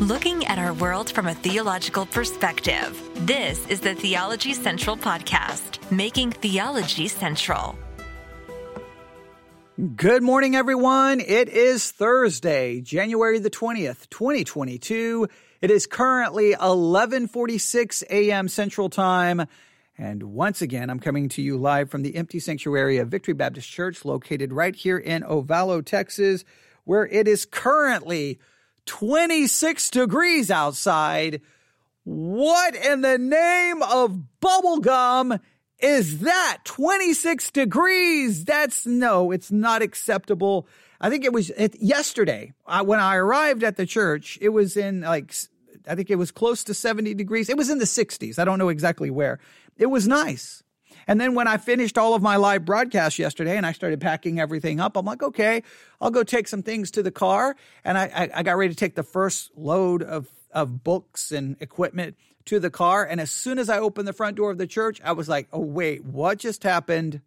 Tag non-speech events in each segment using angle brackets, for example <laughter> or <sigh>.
looking at our world from a theological perspective. This is the Theology Central Podcast, making theology central. Good morning, everyone. It is Thursday, January the 20th, 2022. It is currently 1146 a.m. Central Time. And once again, I'm coming to you live from the empty sanctuary of Victory Baptist Church, located right here in Ovalo, Texas, where it is currently 26 degrees outside. What in the name of bubblegum is that? 26 degrees. That's no, it's not acceptable. I think it was yesterday uh, when I arrived at the church. It was in like, I think it was close to 70 degrees. It was in the 60s. I don't know exactly where. It was nice. And then when I finished all of my live broadcasts yesterday and I started packing everything up, I'm like, okay, I'll go take some things to the car. And I, I, I got ready to take the first load of, of books and equipment to the car. And as soon as I opened the front door of the church, I was like, oh, wait, what just happened?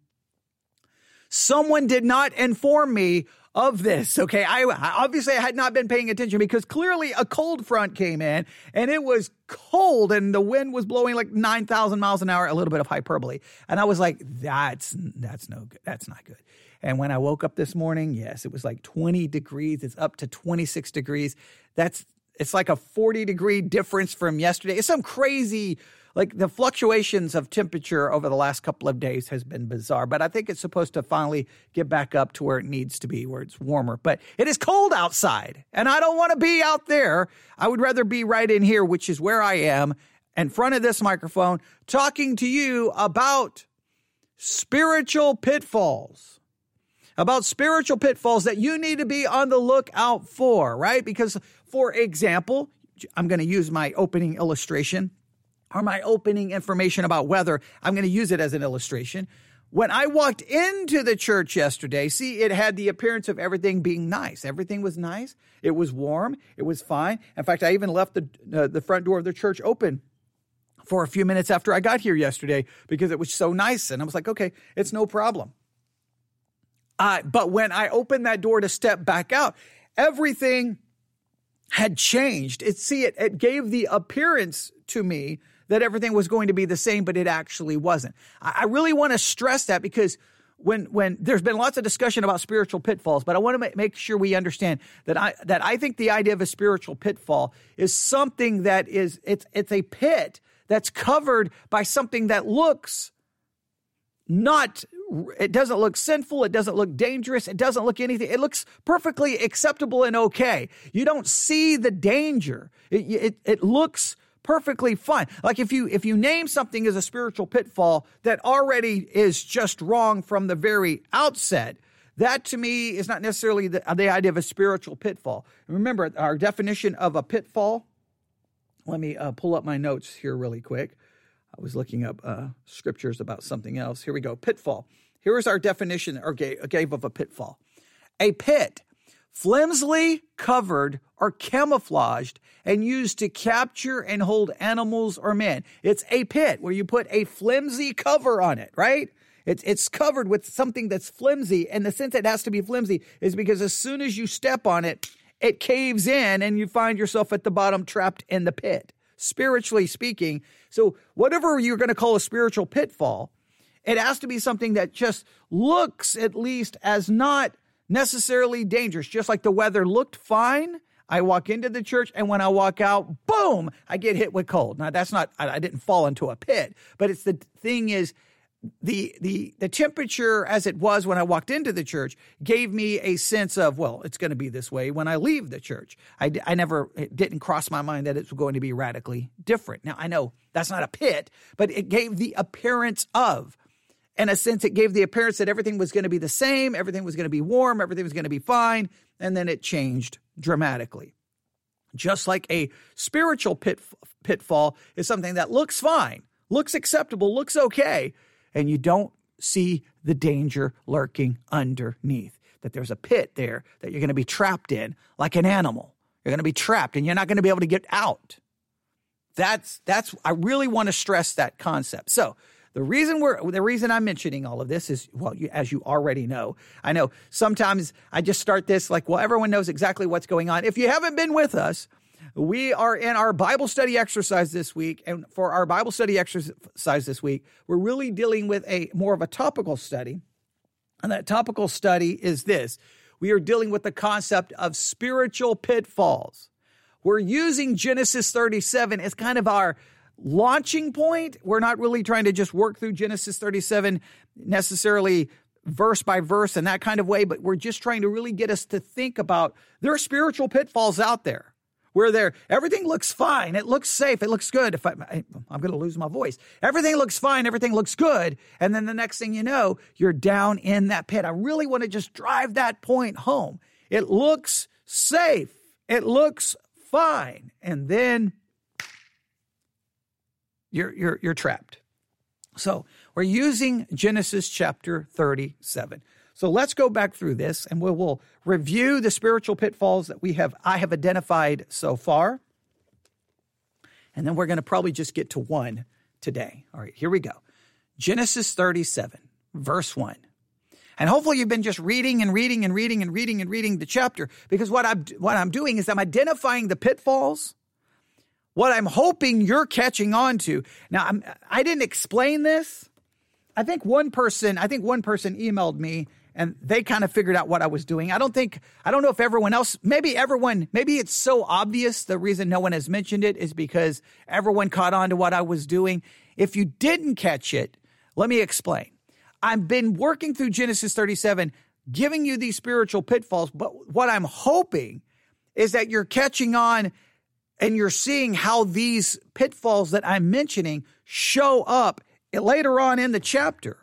Someone did not inform me of this. Okay. I obviously I had not been paying attention because clearly a cold front came in and it was cold and the wind was blowing like 9,000 miles an hour, a little bit of hyperbole. And I was like, that's, that's no good. That's not good. And when I woke up this morning, yes, it was like 20 degrees. It's up to 26 degrees. That's, it's like a 40 degree difference from yesterday. It's some crazy like the fluctuations of temperature over the last couple of days has been bizarre, but I think it's supposed to finally get back up to where it needs to be, where it's warmer. But it is cold outside, and I don't want to be out there. I would rather be right in here, which is where I am, in front of this microphone, talking to you about spiritual pitfalls. About spiritual pitfalls that you need to be on the lookout for, right? Because, for example, I'm going to use my opening illustration or my opening information about weather. I'm going to use it as an illustration. When I walked into the church yesterday, see, it had the appearance of everything being nice. Everything was nice. It was warm. It was fine. In fact, I even left the uh, the front door of the church open for a few minutes after I got here yesterday because it was so nice, and I was like, okay, it's no problem. Uh, but when I opened that door to step back out, everything had changed. It see it it gave the appearance to me that everything was going to be the same, but it actually wasn't. I really want to stress that because when when there's been lots of discussion about spiritual pitfalls, but I want to make sure we understand that I that I think the idea of a spiritual pitfall is something that is it's it's a pit that's covered by something that looks not it doesn't look sinful it doesn't look dangerous it doesn't look anything it looks perfectly acceptable and okay you don't see the danger it, it, it looks perfectly fine. Like if you if you name something as a spiritual pitfall that already is just wrong from the very outset, that to me is not necessarily the, the idea of a spiritual pitfall. Remember our definition of a pitfall. Let me uh, pull up my notes here really quick. I was looking up uh, scriptures about something else. Here we go. Pitfall. Here is our definition or gave, gave of a pitfall. A pit flimsily covered or camouflaged and used to capture and hold animals or men. It's a pit where you put a flimsy cover on it, right? It's, it's covered with something that's flimsy. And the sense it has to be flimsy is because as soon as you step on it, it caves in and you find yourself at the bottom trapped in the pit, spiritually speaking. So, whatever you're going to call a spiritual pitfall, it has to be something that just looks at least as not necessarily dangerous. Just like the weather looked fine, I walk into the church, and when I walk out, boom, I get hit with cold. Now that's not I, didn't fall into a pit, but it's the thing is the the the temperature as it was when I walked into the church gave me a sense of well, it's going to be this way when I leave the church. I, I never it didn't cross my mind that it's going to be radically different. Now I know that's not a pit, but it gave the appearance of in a sense, it gave the appearance that everything was going to be the same, everything was going to be warm, everything was going to be fine, and then it changed dramatically. Just like a spiritual pit, pitfall is something that looks fine, looks acceptable, looks okay, and you don't see the danger lurking underneath. That there's a pit there that you're going to be trapped in like an animal. You're going to be trapped and you're not going to be able to get out. That's that's I really want to stress that concept. So, the reason we're the reason I'm mentioning all of this is well, you, as you already know. I know sometimes I just start this like, well, everyone knows exactly what's going on. If you haven't been with us, we are in our Bible study exercise this week. And for our Bible study exercise this week, we're really dealing with a more of a topical study. And that topical study is this we are dealing with the concept of spiritual pitfalls. We're using Genesis 37 as kind of our launching point. We're not really trying to just work through Genesis 37 necessarily verse by verse in that kind of way, but we're just trying to really get us to think about there are spiritual pitfalls out there where there everything looks fine, it looks safe, it looks good. If I, I I'm going to lose my voice, everything looks fine, everything looks good, and then the next thing you know, you're down in that pit. I really want to just drive that point home. It looks safe, it looks fine, and then you're you're you're trapped. So we're using Genesis chapter 37. So let's go back through this and we will review the spiritual pitfalls that we have I have identified so far. And then we're going to probably just get to one today. All right, here we go. Genesis 37, verse 1. And hopefully you've been just reading and reading and reading and reading and reading the chapter because what I'm what I'm doing is I'm identifying the pitfalls. What I'm hoping you're catching on to. Now I'm I didn't explain this. I think one person, I think one person emailed me and they kind of figured out what I was doing. I don't think, I don't know if everyone else, maybe everyone, maybe it's so obvious. The reason no one has mentioned it is because everyone caught on to what I was doing. If you didn't catch it, let me explain. I've been working through Genesis 37, giving you these spiritual pitfalls, but what I'm hoping is that you're catching on and you're seeing how these pitfalls that I'm mentioning show up later on in the chapter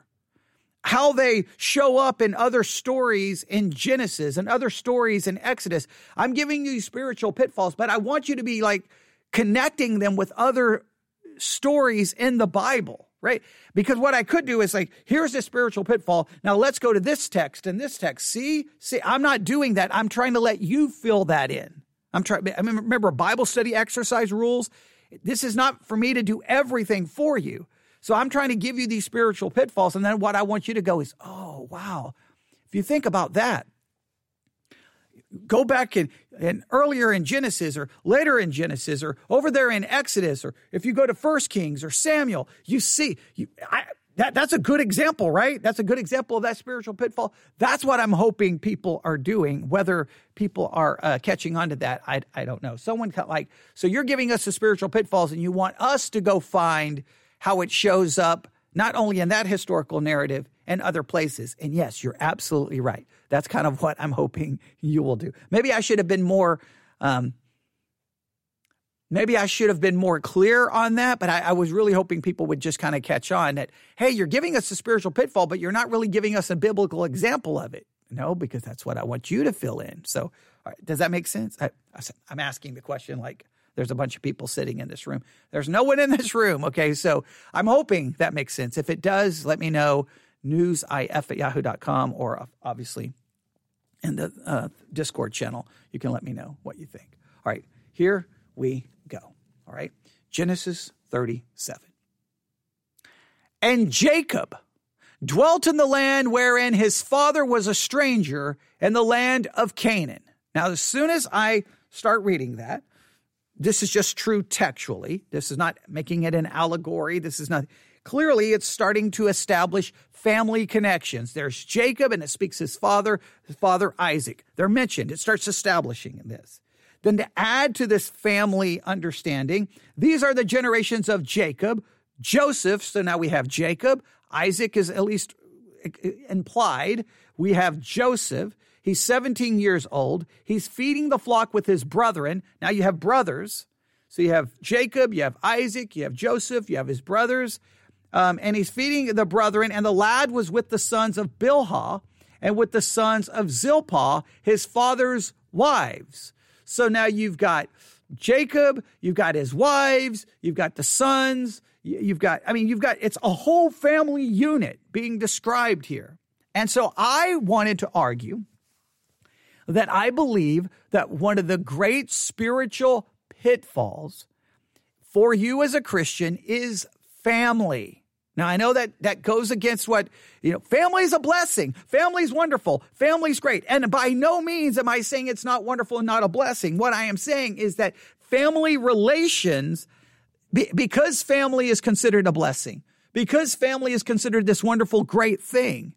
how they show up in other stories in Genesis and other stories in Exodus. I'm giving you spiritual pitfalls, but I want you to be like connecting them with other stories in the Bible, right? Because what I could do is like, here's the spiritual pitfall. Now let's go to this text and this text. See, see, I'm not doing that. I'm trying to let you fill that in. I'm trying, I remember Bible study exercise rules. This is not for me to do everything for you. So I'm trying to give you these spiritual pitfalls. And then what I want you to go is, oh, wow. If you think about that, go back and, and earlier in Genesis or later in Genesis or over there in Exodus, or if you go to First Kings or Samuel, you see, you, I, that, that's a good example, right? That's a good example of that spiritual pitfall. That's what I'm hoping people are doing. Whether people are uh, catching on to that, I, I don't know. Someone like, so you're giving us the spiritual pitfalls and you want us to go find how it shows up not only in that historical narrative and other places. And yes, you're absolutely right. That's kind of what I'm hoping you will do. Maybe I should have been more. Um, maybe I should have been more clear on that, but I, I was really hoping people would just kind of catch on that, hey, you're giving us a spiritual pitfall, but you're not really giving us a biblical example of it. No, because that's what I want you to fill in. So, does that make sense? I, I'm asking the question like there's a bunch of people sitting in this room. There's no one in this room. Okay. So I'm hoping that makes sense. If it does, let me know newsif at yahoo.com or obviously in the uh, Discord channel. You can let me know what you think. All right. Here we go. All right. Genesis 37. And Jacob dwelt in the land wherein his father was a stranger in the land of Canaan. Now, as soon as I start reading that, this is just true textually. This is not making it an allegory. This is not clearly it's starting to establish family connections. There's Jacob and it speaks his father, his father Isaac. They're mentioned. It starts establishing in this. Then to add to this family understanding, these are the generations of Jacob, Joseph. So now we have Jacob. Isaac is at least implied. We have Joseph. He's 17 years old. He's feeding the flock with his brethren. Now you have brothers. So you have Jacob, you have Isaac, you have Joseph, you have his brothers. Um, and he's feeding the brethren. And the lad was with the sons of Bilhah and with the sons of Zilpah, his father's wives. So now you've got Jacob, you've got his wives, you've got the sons, you've got, I mean, you've got, it's a whole family unit being described here. And so I wanted to argue that I believe that one of the great spiritual pitfalls for you as a Christian is family. Now I know that that goes against what, you know, family is a blessing. Family's wonderful. Family's great. And by no means am I saying it's not wonderful and not a blessing. What I am saying is that family relations, because family is considered a blessing, because family is considered this wonderful, great thing,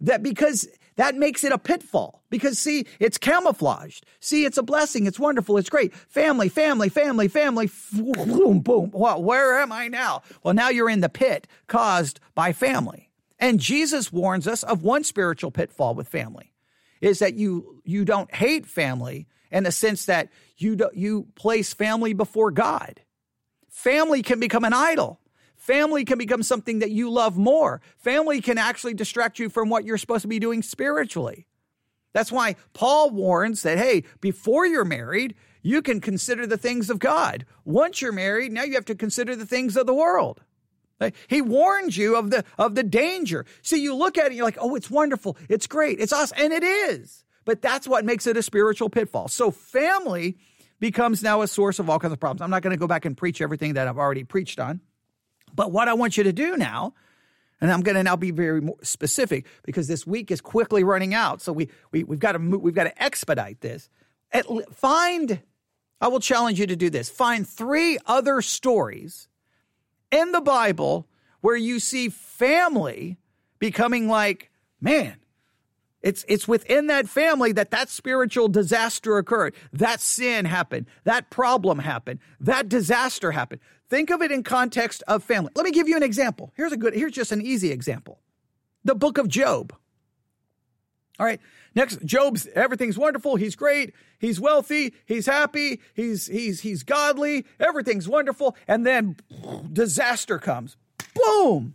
that because that makes it a pitfall because see, it's camouflaged. See, it's a blessing. It's wonderful. It's great. Family, family, family, family. Boom, boom. Well, where am I now? Well, now you're in the pit caused by family. And Jesus warns us of one spiritual pitfall with family is that you, you don't hate family in the sense that you, do, you place family before God. Family can become an idol. Family can become something that you love more. Family can actually distract you from what you're supposed to be doing spiritually. That's why Paul warns that, hey, before you're married, you can consider the things of God. Once you're married, now you have to consider the things of the world. He warns you of the of the danger. See, you look at it, you're like, oh, it's wonderful, it's great, it's awesome, and it is. But that's what makes it a spiritual pitfall. So family becomes now a source of all kinds of problems. I'm not going to go back and preach everything that I've already preached on. But what I want you to do now, and I'm going to now be very specific because this week is quickly running out. So we, we, we've got to we've got to expedite this. At, find, I will challenge you to do this. Find three other stories in the Bible where you see family becoming like, man, it's, it's within that family that that spiritual disaster occurred. That sin happened. That problem happened. That disaster happened. Think of it in context of family. Let me give you an example. Here's a good, here's just an easy example. The book of Job. All right. Next, Job's everything's wonderful. He's great. He's wealthy. He's happy. He's he's he's godly. Everything's wonderful. And then disaster comes. Boom.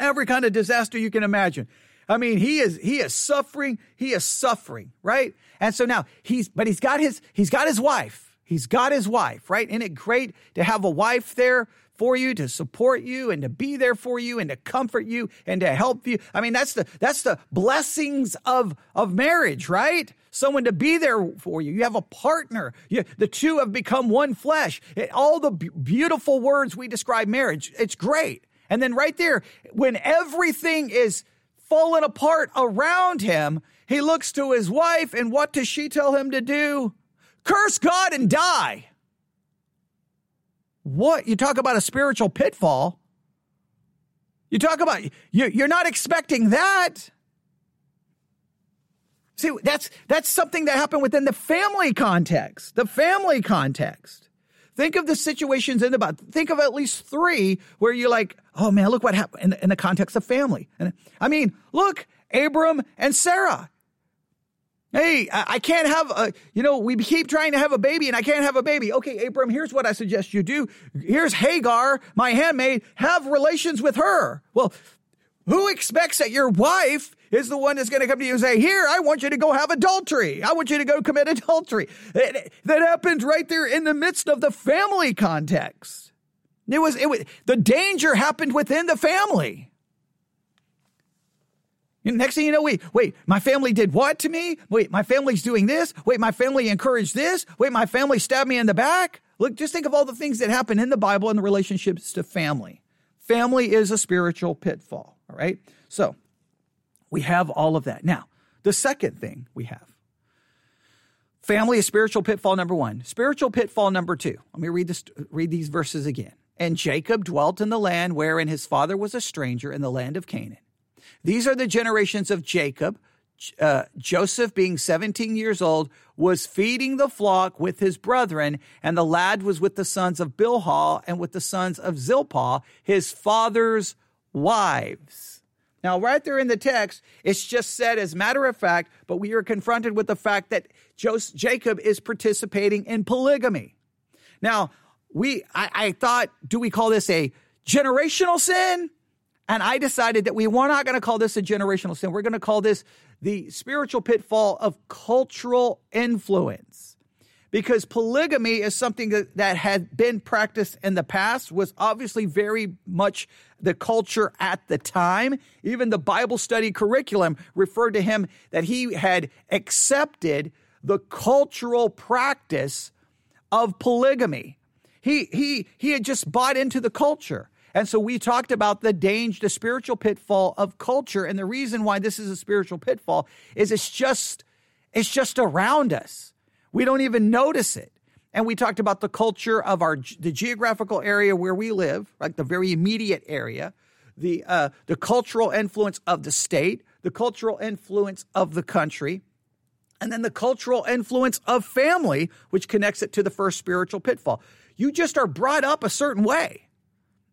Every kind of disaster you can imagine. I mean, he is he is suffering. He is suffering, right? And so now he's but he's got his he's got his wife. He's got his wife, right? Isn't it great to have a wife there for you to support you and to be there for you and to comfort you and to help you? I mean, that's the that's the blessings of of marriage, right? Someone to be there for you. You have a partner. You, the two have become one flesh. It, all the b- beautiful words we describe marriage. It's great. And then right there, when everything is falling apart around him, he looks to his wife, and what does she tell him to do? Curse God and die. What? You talk about a spiritual pitfall. You talk about, you're not expecting that. See, that's, that's something that happened within the family context, the family context. Think of the situations in the Bible. Think of at least three where you're like, oh man, look what happened in the, in the context of family. And I mean, look, Abram and Sarah. Hey, I can't have a, you know, we keep trying to have a baby and I can't have a baby. Okay, Abram, here's what I suggest you do. Here's Hagar, my handmaid, have relations with her. Well, who expects that your wife is the one that's going to come to you and say, Here, I want you to go have adultery. I want you to go commit adultery. That happened right there in the midst of the family context. It was, it was, the danger happened within the family. Next thing you know, wait, wait, my family did what to me? Wait, my family's doing this? Wait, my family encouraged this? Wait, my family stabbed me in the back? Look, just think of all the things that happen in the Bible and the relationships to family. Family is a spiritual pitfall, all right? So we have all of that. Now, the second thing we have family is spiritual pitfall number one. Spiritual pitfall number two. Let me read this, read these verses again. And Jacob dwelt in the land wherein his father was a stranger in the land of Canaan. These are the generations of Jacob. Uh, Joseph, being 17 years old, was feeding the flock with his brethren, and the lad was with the sons of Bilhah and with the sons of Zilpah, his father's wives. Now, right there in the text, it's just said as matter of fact, but we are confronted with the fact that Joseph, Jacob is participating in polygamy. Now, we, I, I thought, do we call this a generational sin? And I decided that we were not going to call this a generational sin. We're going to call this the spiritual pitfall of cultural influence. Because polygamy is something that, that had been practiced in the past, was obviously very much the culture at the time. Even the Bible study curriculum referred to him that he had accepted the cultural practice of polygamy. He, he, he had just bought into the culture. And so we talked about the danger, the spiritual pitfall of culture. And the reason why this is a spiritual pitfall is it's just, it's just around us. We don't even notice it. And we talked about the culture of our, the geographical area where we live, like the very immediate area, the, uh, the cultural influence of the state, the cultural influence of the country, and then the cultural influence of family, which connects it to the first spiritual pitfall. You just are brought up a certain way.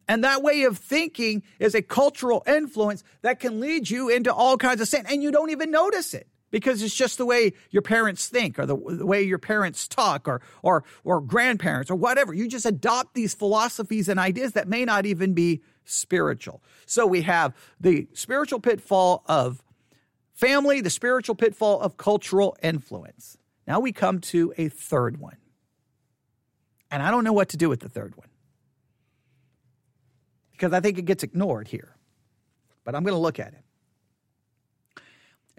And that way of thinking is a cultural influence that can lead you into all kinds of sin, and you don't even notice it because it's just the way your parents think or the, the, way your parents talk or, or, or grandparents or whatever. You just adopt these philosophies and ideas that may not even be spiritual. So we have the spiritual pitfall of family, the spiritual pitfall of cultural influence. Now we come to a third one. And I don't know what to do with the third one because I think it gets ignored here. But I'm going to look at it.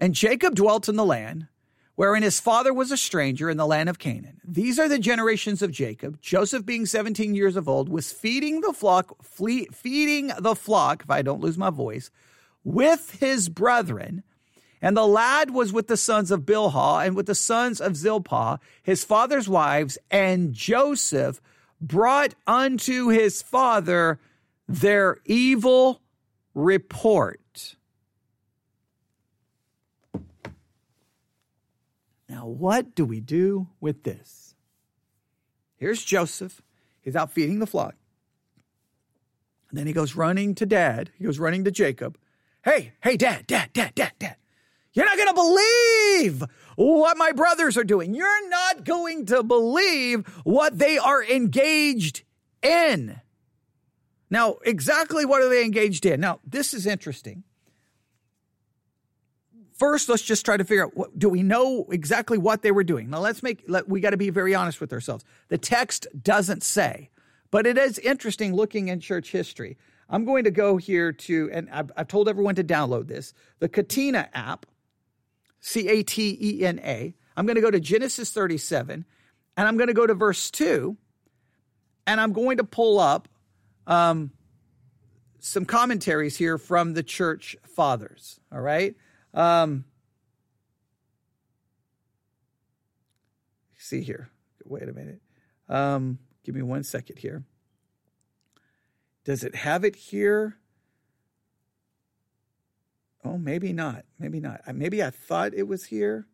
And Jacob dwelt in the land wherein his father was a stranger in the land of Canaan. These are the generations of Jacob. Joseph, being 17 years of old, was feeding the flock, feeding the flock, if I don't lose my voice, with his brethren. And the lad was with the sons of Bilhah and with the sons of Zilpah, his father's wives, and Joseph brought unto his father their evil report. Now, what do we do with this? Here's Joseph. He's out feeding the flock. And then he goes running to dad. He goes running to Jacob. Hey, hey, dad, dad, dad, dad, dad. You're not going to believe what my brothers are doing. You're not going to believe what they are engaged in. Now, exactly what are they engaged in? Now, this is interesting First, let's just try to figure out what, do we know exactly what they were doing? Now, let's make, let, we got to be very honest with ourselves. The text doesn't say, but it is interesting looking in church history. I'm going to go here to, and I've, I've told everyone to download this, the Catena app, C A T E N A. I'm going to go to Genesis 37, and I'm going to go to verse 2, and I'm going to pull up um, some commentaries here from the church fathers. All right. Um, see here. Wait a minute. Um, give me one second here. Does it have it here? Oh, maybe not. Maybe not. Maybe I thought it was here.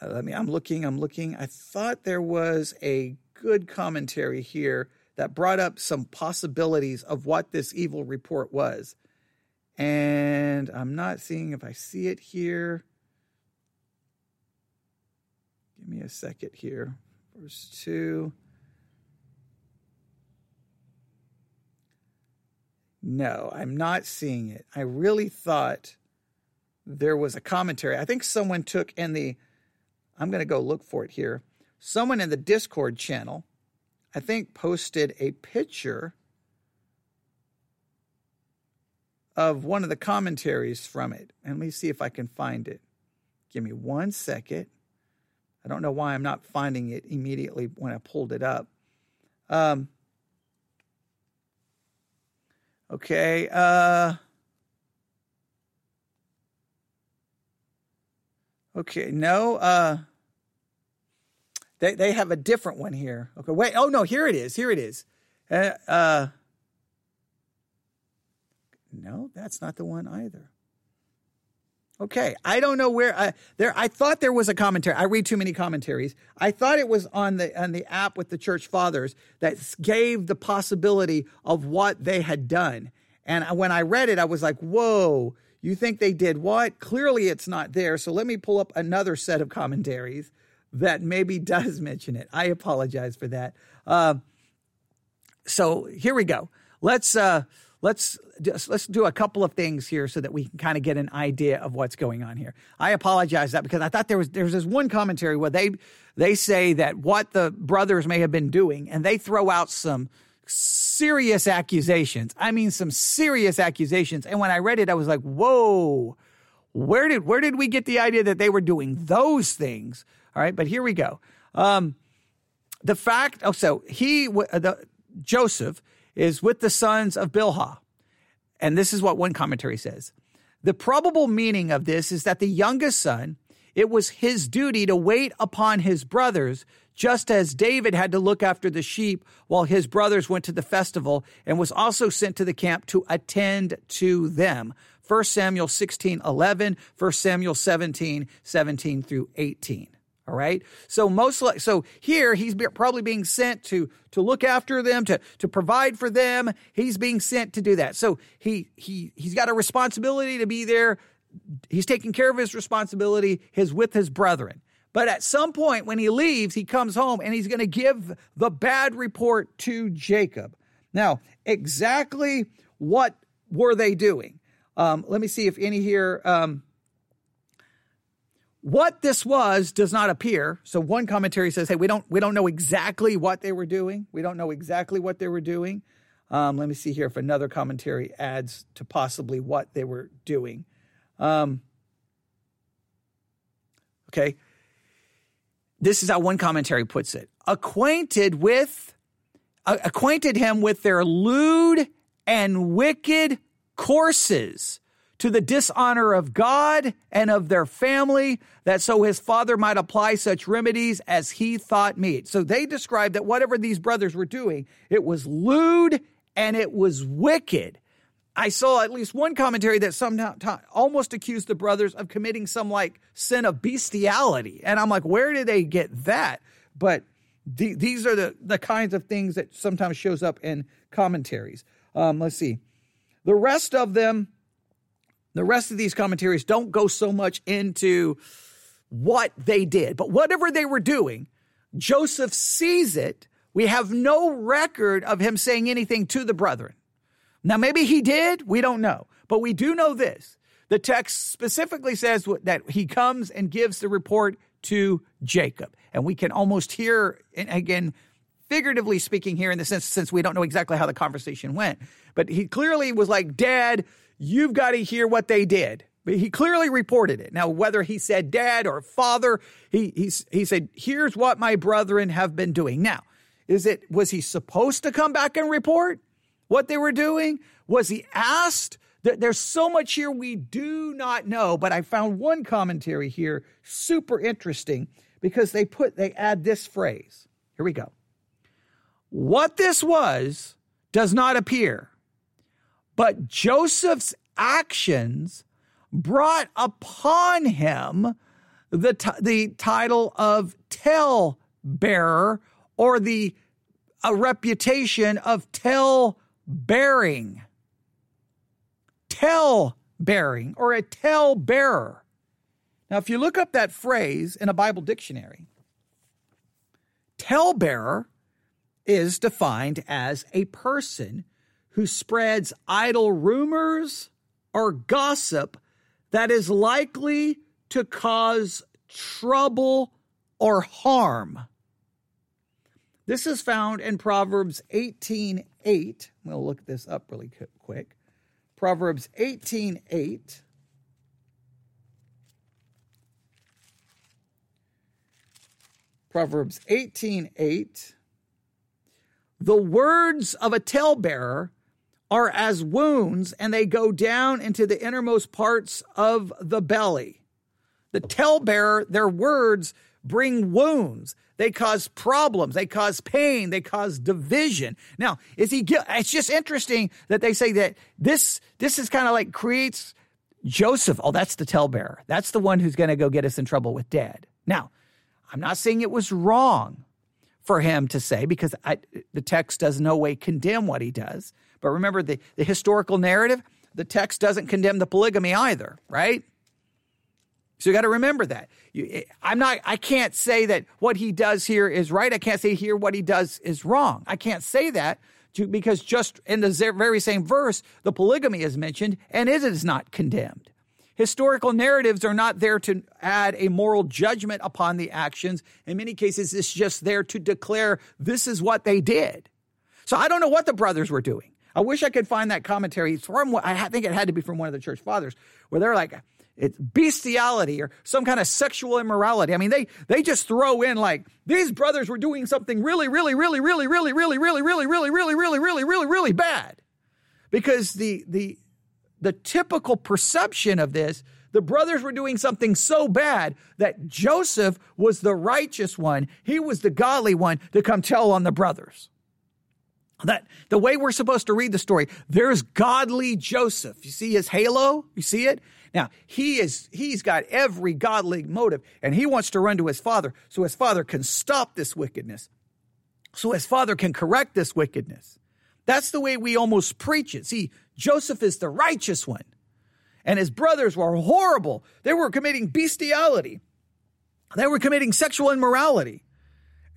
Uh, let me. I'm looking. I'm looking. I thought there was a good commentary here that brought up some possibilities of what this evil report was. And I'm not seeing if I see it here. Give me a second here. Verse 2. No, I'm not seeing it. I really thought there was a commentary. I think someone took in the, I'm going to go look for it here. Someone in the Discord channel I think, posted a picture of one of the commentaries from it. And let me see if I can find it. Give me one second. I don't know why I'm not finding it immediately when I pulled it up. Um, okay. Uh, okay. No. Uh, they they have a different one here. Okay, wait. Oh no, here it is. Here it is. Uh, uh, no, that's not the one either. Okay, I don't know where I there. I thought there was a commentary. I read too many commentaries. I thought it was on the on the app with the church fathers that gave the possibility of what they had done. And when I read it, I was like, "Whoa! You think they did what? Clearly, it's not there." So let me pull up another set of commentaries that maybe does mention it. I apologize for that. Uh, so here we go. Let's uh, let's just, let's do a couple of things here so that we can kind of get an idea of what's going on here. I apologize that because I thought there was there was this one commentary where they they say that what the brothers may have been doing, and they throw out some serious accusations. I mean, some serious accusations. And when I read it, I was like, whoa. Where did where did we get the idea that they were doing those things? All right, but here we go. Um, the fact, oh, so he, uh, the, Joseph is with the sons of Bilhah. And this is what one commentary says. The probable meaning of this is that the youngest son, it was his duty to wait upon his brothers, just as David had to look after the sheep while his brothers went to the festival and was also sent to the camp to attend to them. 1 Samuel 16, 11, 1 Samuel 17, 17 through 18. All right. So most like, so here he's be, probably being sent to, to look after them, to, to provide for them. He's being sent to do that. So he, he, he's got a responsibility to be there. He's taking care of his responsibility, his with his brethren. But at some point when he leaves, he comes home and he's going to give the bad report to Jacob. Now, exactly what were they doing? Um, let me see if any here. Um, what this was does not appear. So one commentary says, "Hey, we don't we don't know exactly what they were doing. We don't know exactly what they were doing." Um, let me see here if another commentary adds to possibly what they were doing. Um, okay, this is how one commentary puts it: acquainted with, uh, acquainted him with their lewd and wicked courses to the dishonor of God and of their family, that so his father might apply such remedies as he thought meet. So they described that whatever these brothers were doing, it was lewd and it was wicked. I saw at least one commentary that somehow almost accused the brothers of committing some like sin of bestiality. And I'm like, where did they get that? But the, these are the, the kinds of things that sometimes shows up in commentaries. Um, let's see. The rest of them the rest of these commentaries don't go so much into what they did, but whatever they were doing, Joseph sees it. We have no record of him saying anything to the brethren. Now, maybe he did, we don't know, but we do know this. The text specifically says that he comes and gives the report to Jacob. And we can almost hear, and again, figuratively speaking here in the sense, since we don't know exactly how the conversation went, but he clearly was like, Dad, You've got to hear what they did. But he clearly reported it. Now, whether he said dad or father, he, he, he said, here's what my brethren have been doing. Now, is it, was he supposed to come back and report what they were doing? Was he asked? There's so much here we do not know, but I found one commentary here super interesting because they put, they add this phrase. Here we go. What this was does not appear but Joseph's actions brought upon him the, t- the title of tale bearer or the a reputation of tale bearing. Tale bearing or a tale bearer. Now, if you look up that phrase in a Bible dictionary, tale bearer is defined as a person who spreads idle rumors or gossip that is likely to cause trouble or harm. This is found in Proverbs 18:8. 8. I'm going to look this up really quick. Proverbs 18:8. 8. Proverbs 18:8. 8. The words of a talebearer are as wounds and they go down into the innermost parts of the belly. The talebearer, their words bring wounds. They cause problems. They cause pain. They cause division. Now, is he It's just interesting that they say that this, this is kind of like creates Joseph. Oh, that's the talebearer. That's the one who's going to go get us in trouble with dad. Now, I'm not saying it was wrong for him to say because I, the text does no way condemn what he does. But remember the, the historical narrative, the text doesn't condemn the polygamy either, right? So you got to remember that. You, eh, I'm not, I can't say that what he does here is right. I can't say here what he does is wrong. I can't say that because just in the very same verse, the polygamy is mentioned and it is not condemned. Historical narratives are not there to add a moral judgment upon the actions. In many cases, it's just there to declare this is what they did. So I don't know what the brothers were doing. I wish I could find that commentary It's from I think it had to be from one of the church fathers where they're like, it's bestiality or some kind of sexual immorality. I mean, they they just throw in like these brothers were doing something really, really, really, really, really, really, really, really, really, really, really, really, really, really bad. Because the the the typical perception of this, the brothers were doing something so bad that Joseph was the righteous one. He was the godly one to come tell on the brothers. That the way we're supposed to read the story, there's godly Joseph. You see his halo? You see it? Now, he is he's got every godly motive and he wants to run to his father so his father can stop this wickedness. So his father can correct this wickedness. That's the way we almost preach it. See, Joseph is the righteous one. And his brothers were horrible. They were committing bestiality. They were committing sexual immorality.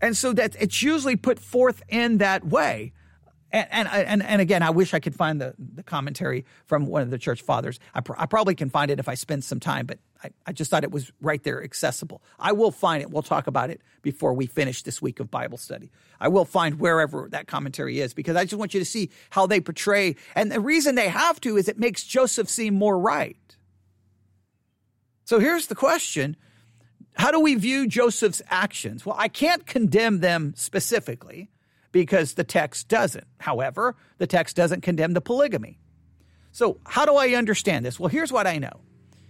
And so that it's usually put forth in that way and, and, and, again, I wish I could find the, the commentary from one of the church fathers. I, pr- I probably can find it if I spend some time, but I, I just thought it was right there accessible. I will find it. We'll talk about it before we finish this week of Bible study. I will find wherever that commentary is because I just want you to see how they portray. And the reason they have to is it makes Joseph seem more right. So here's the question How do we view Joseph's actions? Well, I can't condemn them specifically because the text doesn't. However, the text doesn't condemn the polygamy. So, how do I understand this? Well, here's what I know.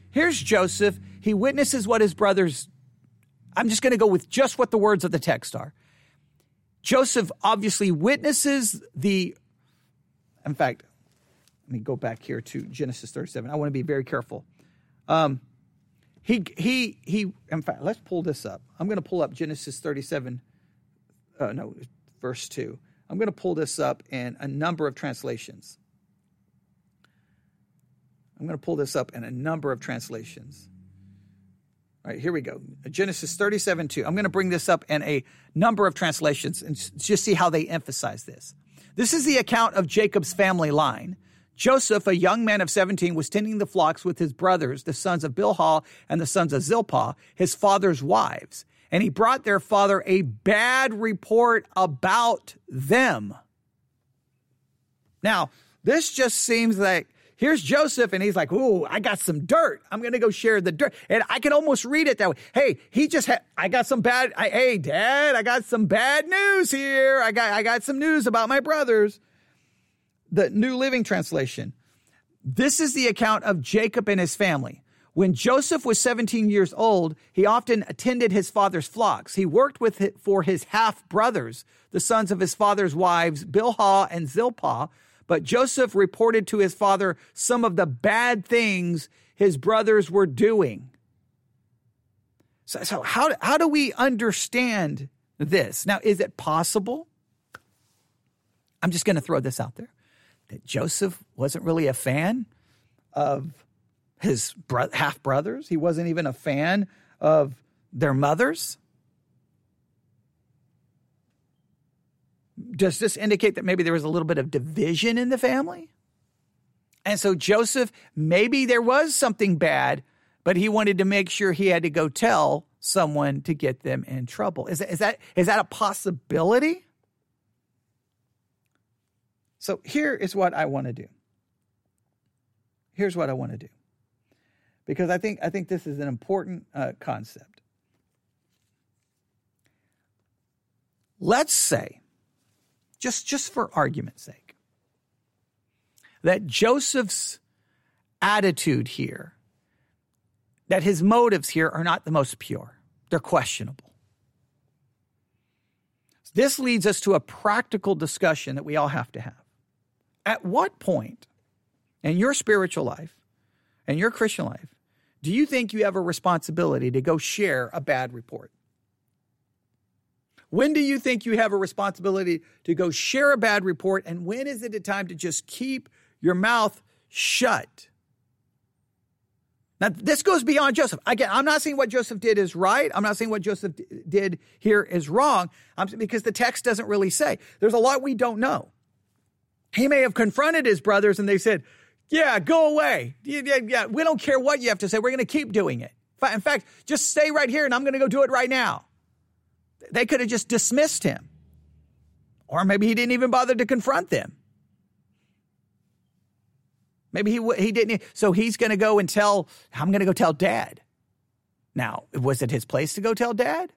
Here's Joseph. He witnesses what his brothers, I'm just going to go with just what the words of the text are. Joseph obviously witnesses the, in fact, let me go back here to Genesis 37. I want to be very careful. Um, he, he, he, in fact, let's pull this up. I'm going to pull up Genesis 37. Uh, no, verse 2. I'm going to pull this up in a number of translations. I'm going to pull this up in a number of translations. All right, here we go. Genesis 37 2. I'm going to bring this up in a number of translations and just see how they emphasize this. This is the account of Jacob's family line. Joseph, a young man of 17, was tending the flocks with his brothers, the sons of Bilhah and the sons of Zilpah, his father's wives and he brought their father a bad report about them. Now, this just seems like here's Joseph, and he's like, Ooh, I got some dirt. I'm going to go share the dirt. And I can almost read it that way. Hey, he just had, I got some bad, I, hey, dad, I got some bad news here. I got, I got some news about my brothers. The New Living Translation. This is the account of Jacob and his family. When Joseph was 17 years old, he often attended his father's flocks. He worked with for his half brothers, the sons of his father's wives, Bilhah and Zilpah. But Joseph reported to his father some of the bad things his brothers were doing. So, so how, how do we understand this? Now, is it possible? I'm just going to throw this out there that Joseph wasn't really a fan of his bro- half brothers. He wasn't even a fan of their mothers. Does this indicate that maybe there was a little bit of division in the family? And so Joseph, maybe there was something bad, but he wanted to make sure he had to go tell someone to get them in trouble. Is that, is that, is that a possibility? So here is what I want to do. Here's what I want to do because I think I think this is an important uh, concept. Let's say, just just for argument's sake, that Joseph's attitude here, that his motives here are not the most pure; they're questionable. This leads us to a practical discussion that we all have to have. At what point in your spiritual life and your Christian life do you think you have a responsibility to go share a bad report? When do you think you have a responsibility to go share a bad report? And when is it a time to just keep your mouth shut? Now, this goes beyond Joseph. Again, I'm not saying what Joseph did is right. I'm not saying what Joseph did here is wrong I'm, because the text doesn't really say. There's a lot we don't know. He may have confronted his brothers and they said, yeah, go away. Yeah, yeah, yeah. We don't care what you have to say. We're going to keep doing it. In fact, just stay right here and I'm going to go do it right now. They could have just dismissed him. Or maybe he didn't even bother to confront them. Maybe he he didn't. So he's going to go and tell. I'm going to go tell dad. Now, was it his place to go tell dad?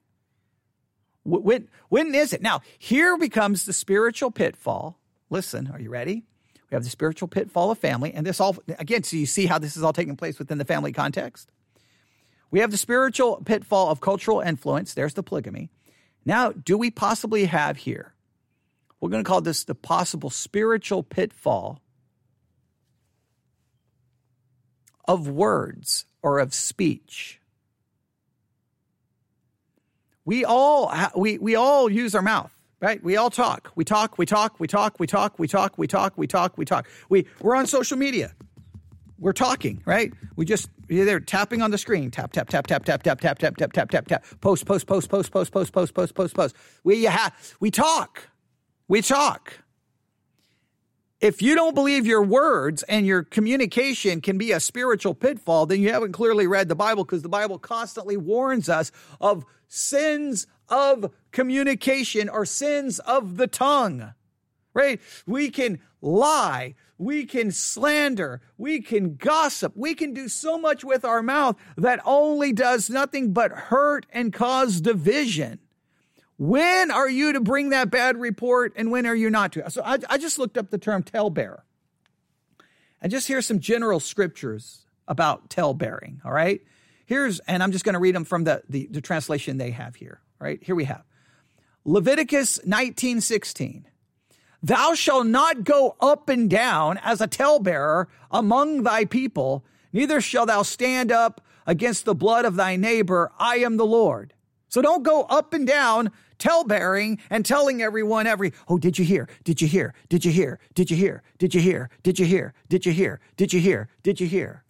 When when is it? Now, here becomes the spiritual pitfall. Listen, are you ready? We have the spiritual pitfall of family, and this all again. So you see how this is all taking place within the family context. We have the spiritual pitfall of cultural influence. There's the polygamy. Now, do we possibly have here? We're going to call this the possible spiritual pitfall of words or of speech. We all we we all use our mouth, right? We all talk. We talk, we talk, we talk, we talk, we talk, we talk, we talk, we talk. We we're on social media. We're talking, right? We just they're tapping on the screen. Tap tap tap tap tap tap tap tap tap tap tap tap. Post post post post post post post post post post. We have we talk. We talk if you don't believe your words and your communication can be a spiritual pitfall, then you haven't clearly read the Bible because the Bible constantly warns us of sins of communication or sins of the tongue, right? We can lie. We can slander. We can gossip. We can do so much with our mouth that only does nothing but hurt and cause division. When are you to bring that bad report and when are you not to? So I, I just looked up the term talebearer. And just here's some general scriptures about talebearing, all right? Here's, and I'm just going to read them from the, the, the translation they have here, right? Here we have Leviticus 19:16. Thou shalt not go up and down as a talebearer among thy people, neither shalt thou stand up against the blood of thy neighbor. I am the Lord. So don't go up and down tale bearing and telling everyone every, oh, did you hear? Did you hear? Did you hear? Did you hear? Did you hear? Did you hear? Did you hear? Did you hear? Did you hear?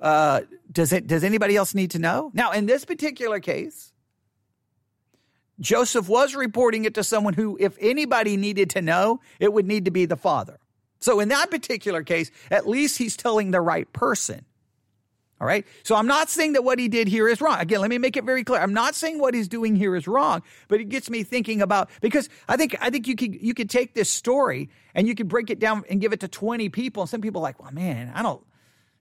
Uh, does it, does anybody else need to know? Now, in this particular case, Joseph was reporting it to someone who, if anybody needed to know, it would need to be the father. So in that particular case, at least he's telling the right person. All right. So I'm not saying that what he did here is wrong. Again, let me make it very clear. I'm not saying what he's doing here is wrong, but it gets me thinking about because I think I think you could you could take this story and you could break it down and give it to 20 people. And some people are like, well, man, I don't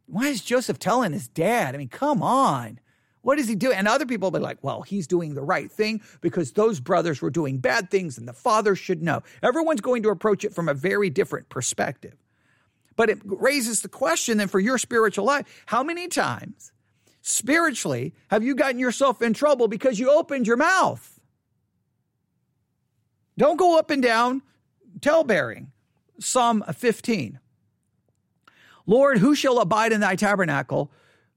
why is Joseph telling his dad? I mean, come on. What is he doing? And other people will be like, well, he's doing the right thing because those brothers were doing bad things and the father should know. Everyone's going to approach it from a very different perspective. But it raises the question then for your spiritual life how many times spiritually have you gotten yourself in trouble because you opened your mouth? Don't go up and down tale bearing. Psalm 15. Lord, who shall abide in thy tabernacle?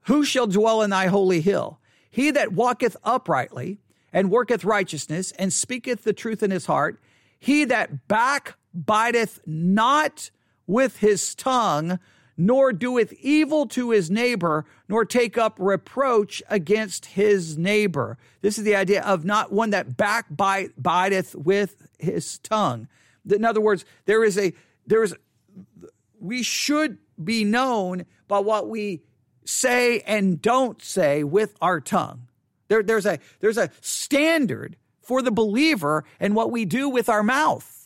Who shall dwell in thy holy hill? He that walketh uprightly and worketh righteousness and speaketh the truth in his heart, he that backbiteth not with his tongue, nor doeth evil to his neighbor, nor take up reproach against his neighbor. This is the idea of not one that backbiteth with his tongue. In other words, there is a there is we should be known by what we say and don't say with our tongue. There, there's a there's a standard for the believer and what we do with our mouth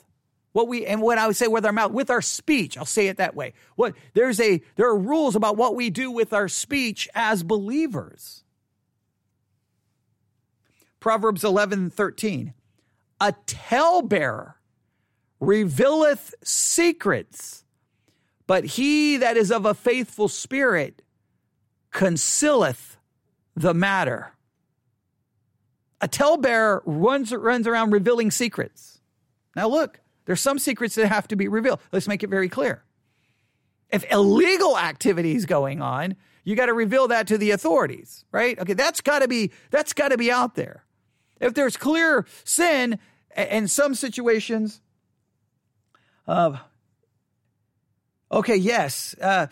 what we and what I would say with our mouth, with our speech. I'll say it that way. What there's a there are rules about what we do with our speech as believers. Proverbs 11, 13. A talebearer revealeth secrets, but he that is of a faithful spirit concealeth the matter. A talebearer runs, runs around revealing secrets. Now look, there's some secrets that have to be revealed. Let's make it very clear. If illegal activity is going on, you got to reveal that to the authorities, right? Okay, that's got to be that's got to be out there. If there's clear sin in some situations, uh, okay, yes, uh,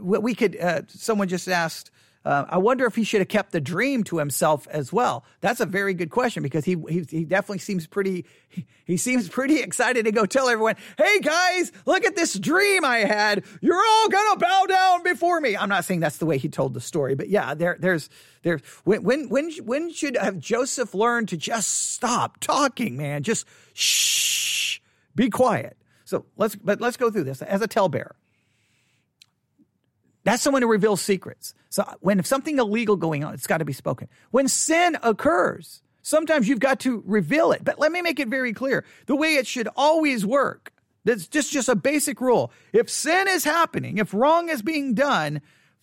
we could. Uh, someone just asked uh, I wonder if he should have kept the dream to himself as well. That's a very good question because he he, he definitely seems pretty he, he seems pretty excited to go tell everyone, "Hey guys, look at this dream I had. You're all gonna bow down before me." I'm not saying that's the way he told the story, but yeah, there there's there when when when when should have Joseph learned to just stop talking, man? Just shh, be quiet. So let's but let's go through this as a talebearer. That's someone who reveals secrets. So when if something illegal going on, it's got to be spoken. When sin occurs, sometimes you've got to reveal it. But let me make it very clear. The way it should always work, that's just, just a basic rule. If sin is happening, if wrong is being done,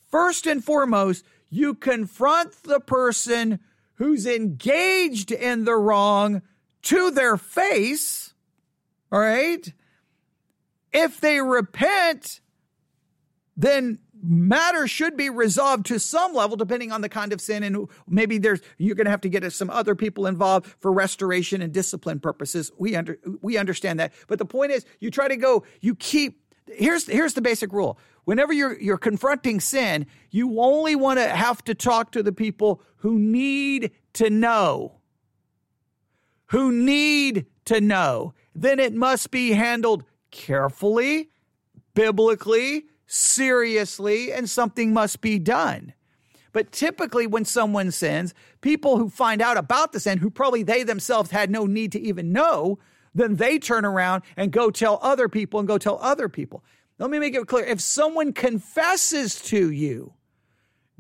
first and foremost, you confront the person who's engaged in the wrong to their face. All right. If they repent, then matter should be resolved to some level depending on the kind of sin and maybe there's you're going to have to get some other people involved for restoration and discipline purposes. We under we understand that. But the point is you try to go you keep here's here's the basic rule. Whenever you're you're confronting sin you only want to have to talk to the people who need to know. Who need to know. Then it must be handled carefully biblically seriously and something must be done. But typically, when someone sins, people who find out about the sin, who probably they themselves had no need to even know, then they turn around and go tell other people and go tell other people. Let me make it clear if someone confesses to you,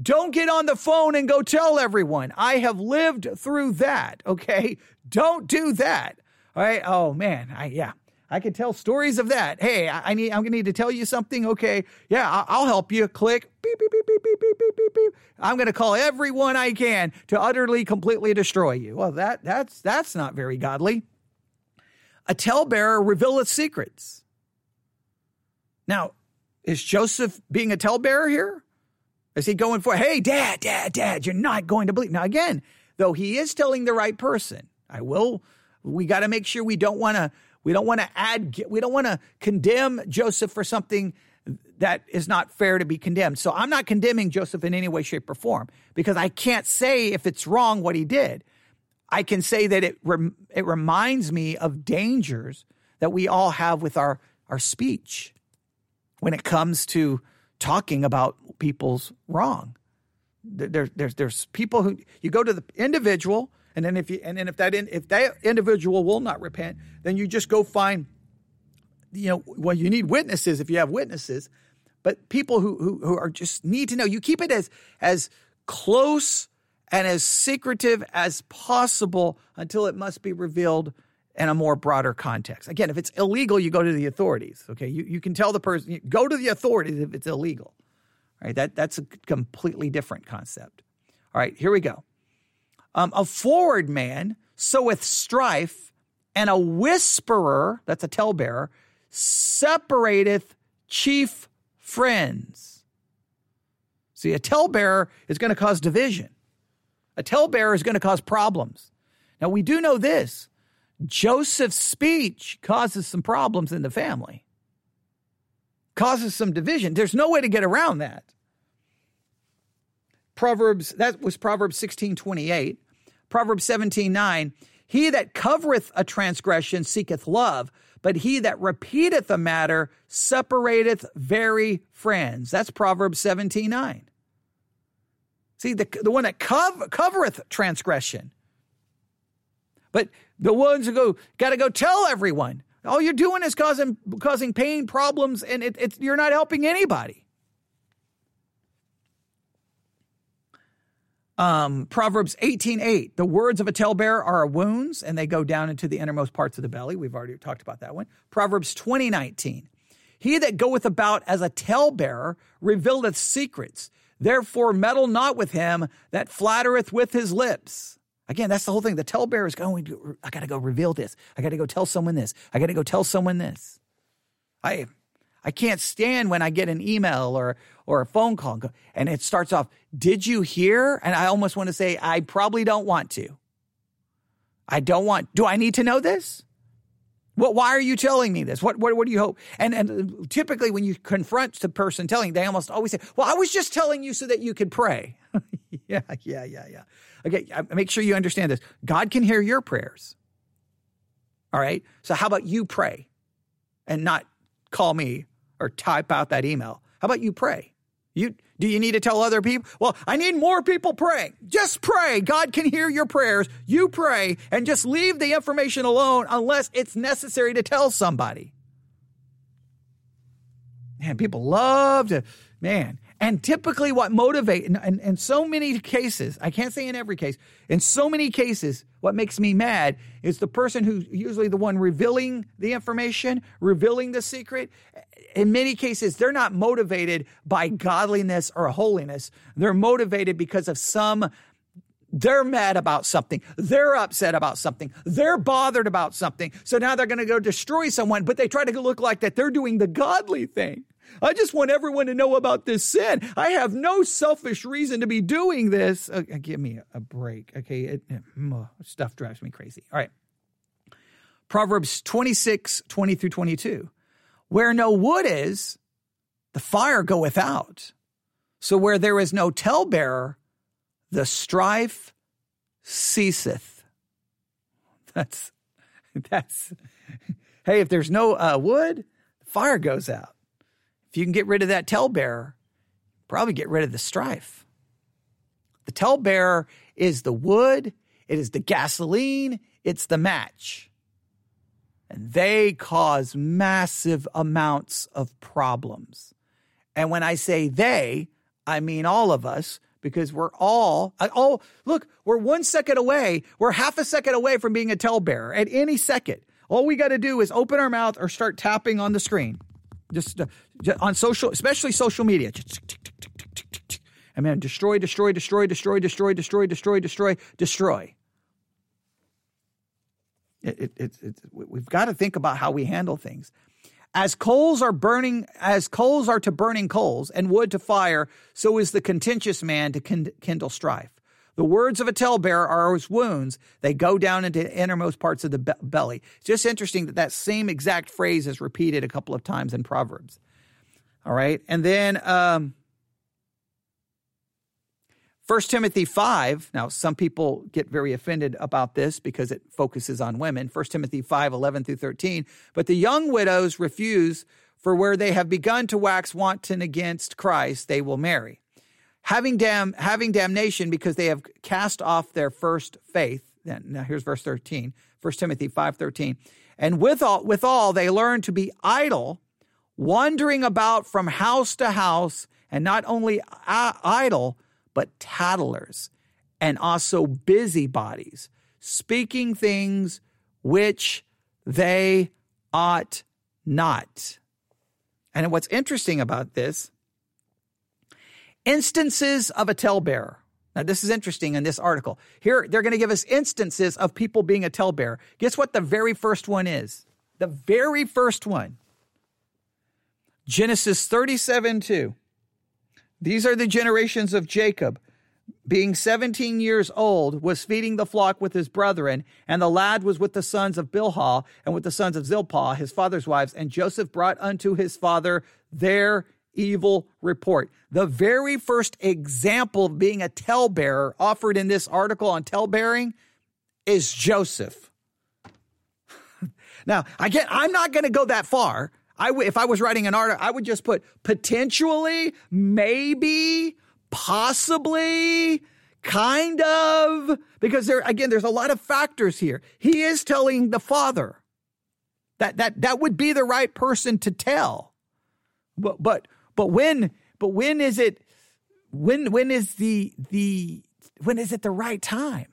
don't get on the phone and go tell everyone. I have lived through that, okay? Don't do that. All right. Oh, man. I, yeah. I could tell stories of that. Hey, I, need, I'm going to need to tell you something. Okay. Yeah, I'll help you. Click. Beep, beep, beep, beep, beep, beep, beep, beep, beep. I'm going to call everyone I can to utterly, completely destroy you. Well, that, that's, that's not very godly. A talebearer revealeth secrets. Now, is Joseph being a talebearer here? Is he going for, hey, dad, dad, dad, you're not going to believe? Now, again, though he is telling the right person, I will, we got to make sure we don't want to we don't want to add, we don't want to condemn Joseph for something that is not fair to be condemned. So I'm not condemning Joseph in any way, shape, or form because I can't say if it's wrong what he did. I can say that it rem- it reminds me of dangers that we all have with our our speech when it comes to talking about people's wrong. There, there's there's people who you go to the individual and then if you and then if that in, if that individual will not repent, then you just go find you know, well you need witnesses if you have witnesses, but people who who, who are just need to know. You keep it as as close and as secretive as possible until it must be revealed in a more broader context. Again, if it's illegal, you go to the authorities. Okay, you, you can tell the person go to the authorities if it's illegal. All right, that that's a completely different concept. All right, here we go. Um, a forward man soweth strife, and a whisperer, that's a talebearer, separateth chief friends. See, a talebearer is going to cause division. A talebearer is going to cause problems. Now, we do know this Joseph's speech causes some problems in the family, causes some division. There's no way to get around that. Proverbs, that was Proverbs 16 28. Proverbs 17 9, he that covereth a transgression seeketh love, but he that repeateth a matter separateth very friends. That's Proverbs 17 9. See, the, the one that cov- covereth transgression. But the ones who go, got to go tell everyone. All you're doing is causing, causing pain, problems, and it, it's, you're not helping anybody. Um, Proverbs 18 8, the words of a talebearer are wounds and they go down into the innermost parts of the belly. We've already talked about that one. Proverbs 20 19, he that goeth about as a talebearer revealeth secrets. Therefore, meddle not with him that flattereth with his lips. Again, that's the whole thing. The talebearer is going, I got to go reveal this. I got to go tell someone this. I got to go tell someone this. I I can't stand when I get an email or or a phone call and it starts off, "Did you hear?" And I almost want to say, "I probably don't want to." I don't want. Do I need to know this? What? Why are you telling me this? What? What? What do you hope? And and typically, when you confront the person telling, they almost always say, "Well, I was just telling you so that you could pray." <laughs> yeah, yeah, yeah, yeah. Okay, make sure you understand this. God can hear your prayers. All right. So how about you pray, and not call me or type out that email. How about you pray? You do you need to tell other people? Well, I need more people praying. Just pray. God can hear your prayers. You pray and just leave the information alone unless it's necessary to tell somebody. Man, people love to man. And typically, what motivate in, in, in, so many cases, I can't say in every case, in so many cases, what makes me mad is the person who's usually the one revealing the information, revealing the secret. In many cases, they're not motivated by godliness or holiness. They're motivated because of some they're mad about something. They're upset about something. They're bothered about something. So now they're going to go destroy someone, but they try to look like that they're doing the godly thing. I just want everyone to know about this sin. I have no selfish reason to be doing this. Uh, uh give me a break. Okay. It, it, stuff drives me crazy. All right. Proverbs 26, 20 through 22. Where no wood is, the fire goeth out. So where there is no talebearer, the strife ceaseth. <laughs> That's, that's, hey, if there's no uh, wood, the fire goes out. If you can get rid of that talebearer, probably get rid of the strife. The talebearer is the wood, it is the gasoline, it's the match. And they cause massive amounts of problems. And when I say they, I mean all of us because we're all, oh, look, we're one second away. We're half a second away from being a talebearer at any second. All we got to do is open our mouth or start tapping on the screen. Just, uh, just on social, especially social media. And man, destroy, destroy, destroy, destroy, destroy, destroy, destroy, destroy, destroy. It, it, it, we've got to think about how we handle things. As coals are burning, as coals are to burning coals and wood to fire, so is the contentious man to kindle strife. The words of a talebearer are as wounds. They go down into the innermost parts of the be- belly. It's just interesting that that same exact phrase is repeated a couple of times in Proverbs. All right. And then um, 1 Timothy 5. Now, some people get very offended about this because it focuses on women. 1 Timothy 5, 11 through 13. But the young widows refuse, for where they have begun to wax wanton against Christ, they will marry having dam having damnation because they have cast off their first faith. Then now here's verse 13, 1 Timothy 5:13. And withal, withal they learn to be idle, wandering about from house to house, and not only uh, idle, but tattlers, and also busybodies, speaking things which they ought not. And what's interesting about this Instances of a talebearer. Now, this is interesting in this article. Here, they're going to give us instances of people being a talebearer. Guess what the very first one is? The very first one. Genesis 37 2. These are the generations of Jacob. Being 17 years old, was feeding the flock with his brethren, and the lad was with the sons of Bilhah and with the sons of Zilpah, his father's wives. And Joseph brought unto his father their evil report. The very first example of being a talebearer offered in this article on talebearing is Joseph. <laughs> now, again, I'm not going to go that far. I w- if I was writing an article, I would just put potentially, maybe, possibly, kind of, because there again, there's a lot of factors here. He is telling the father that that that would be the right person to tell, but but but when, but when is it, when, when is the, the, when is it the right time?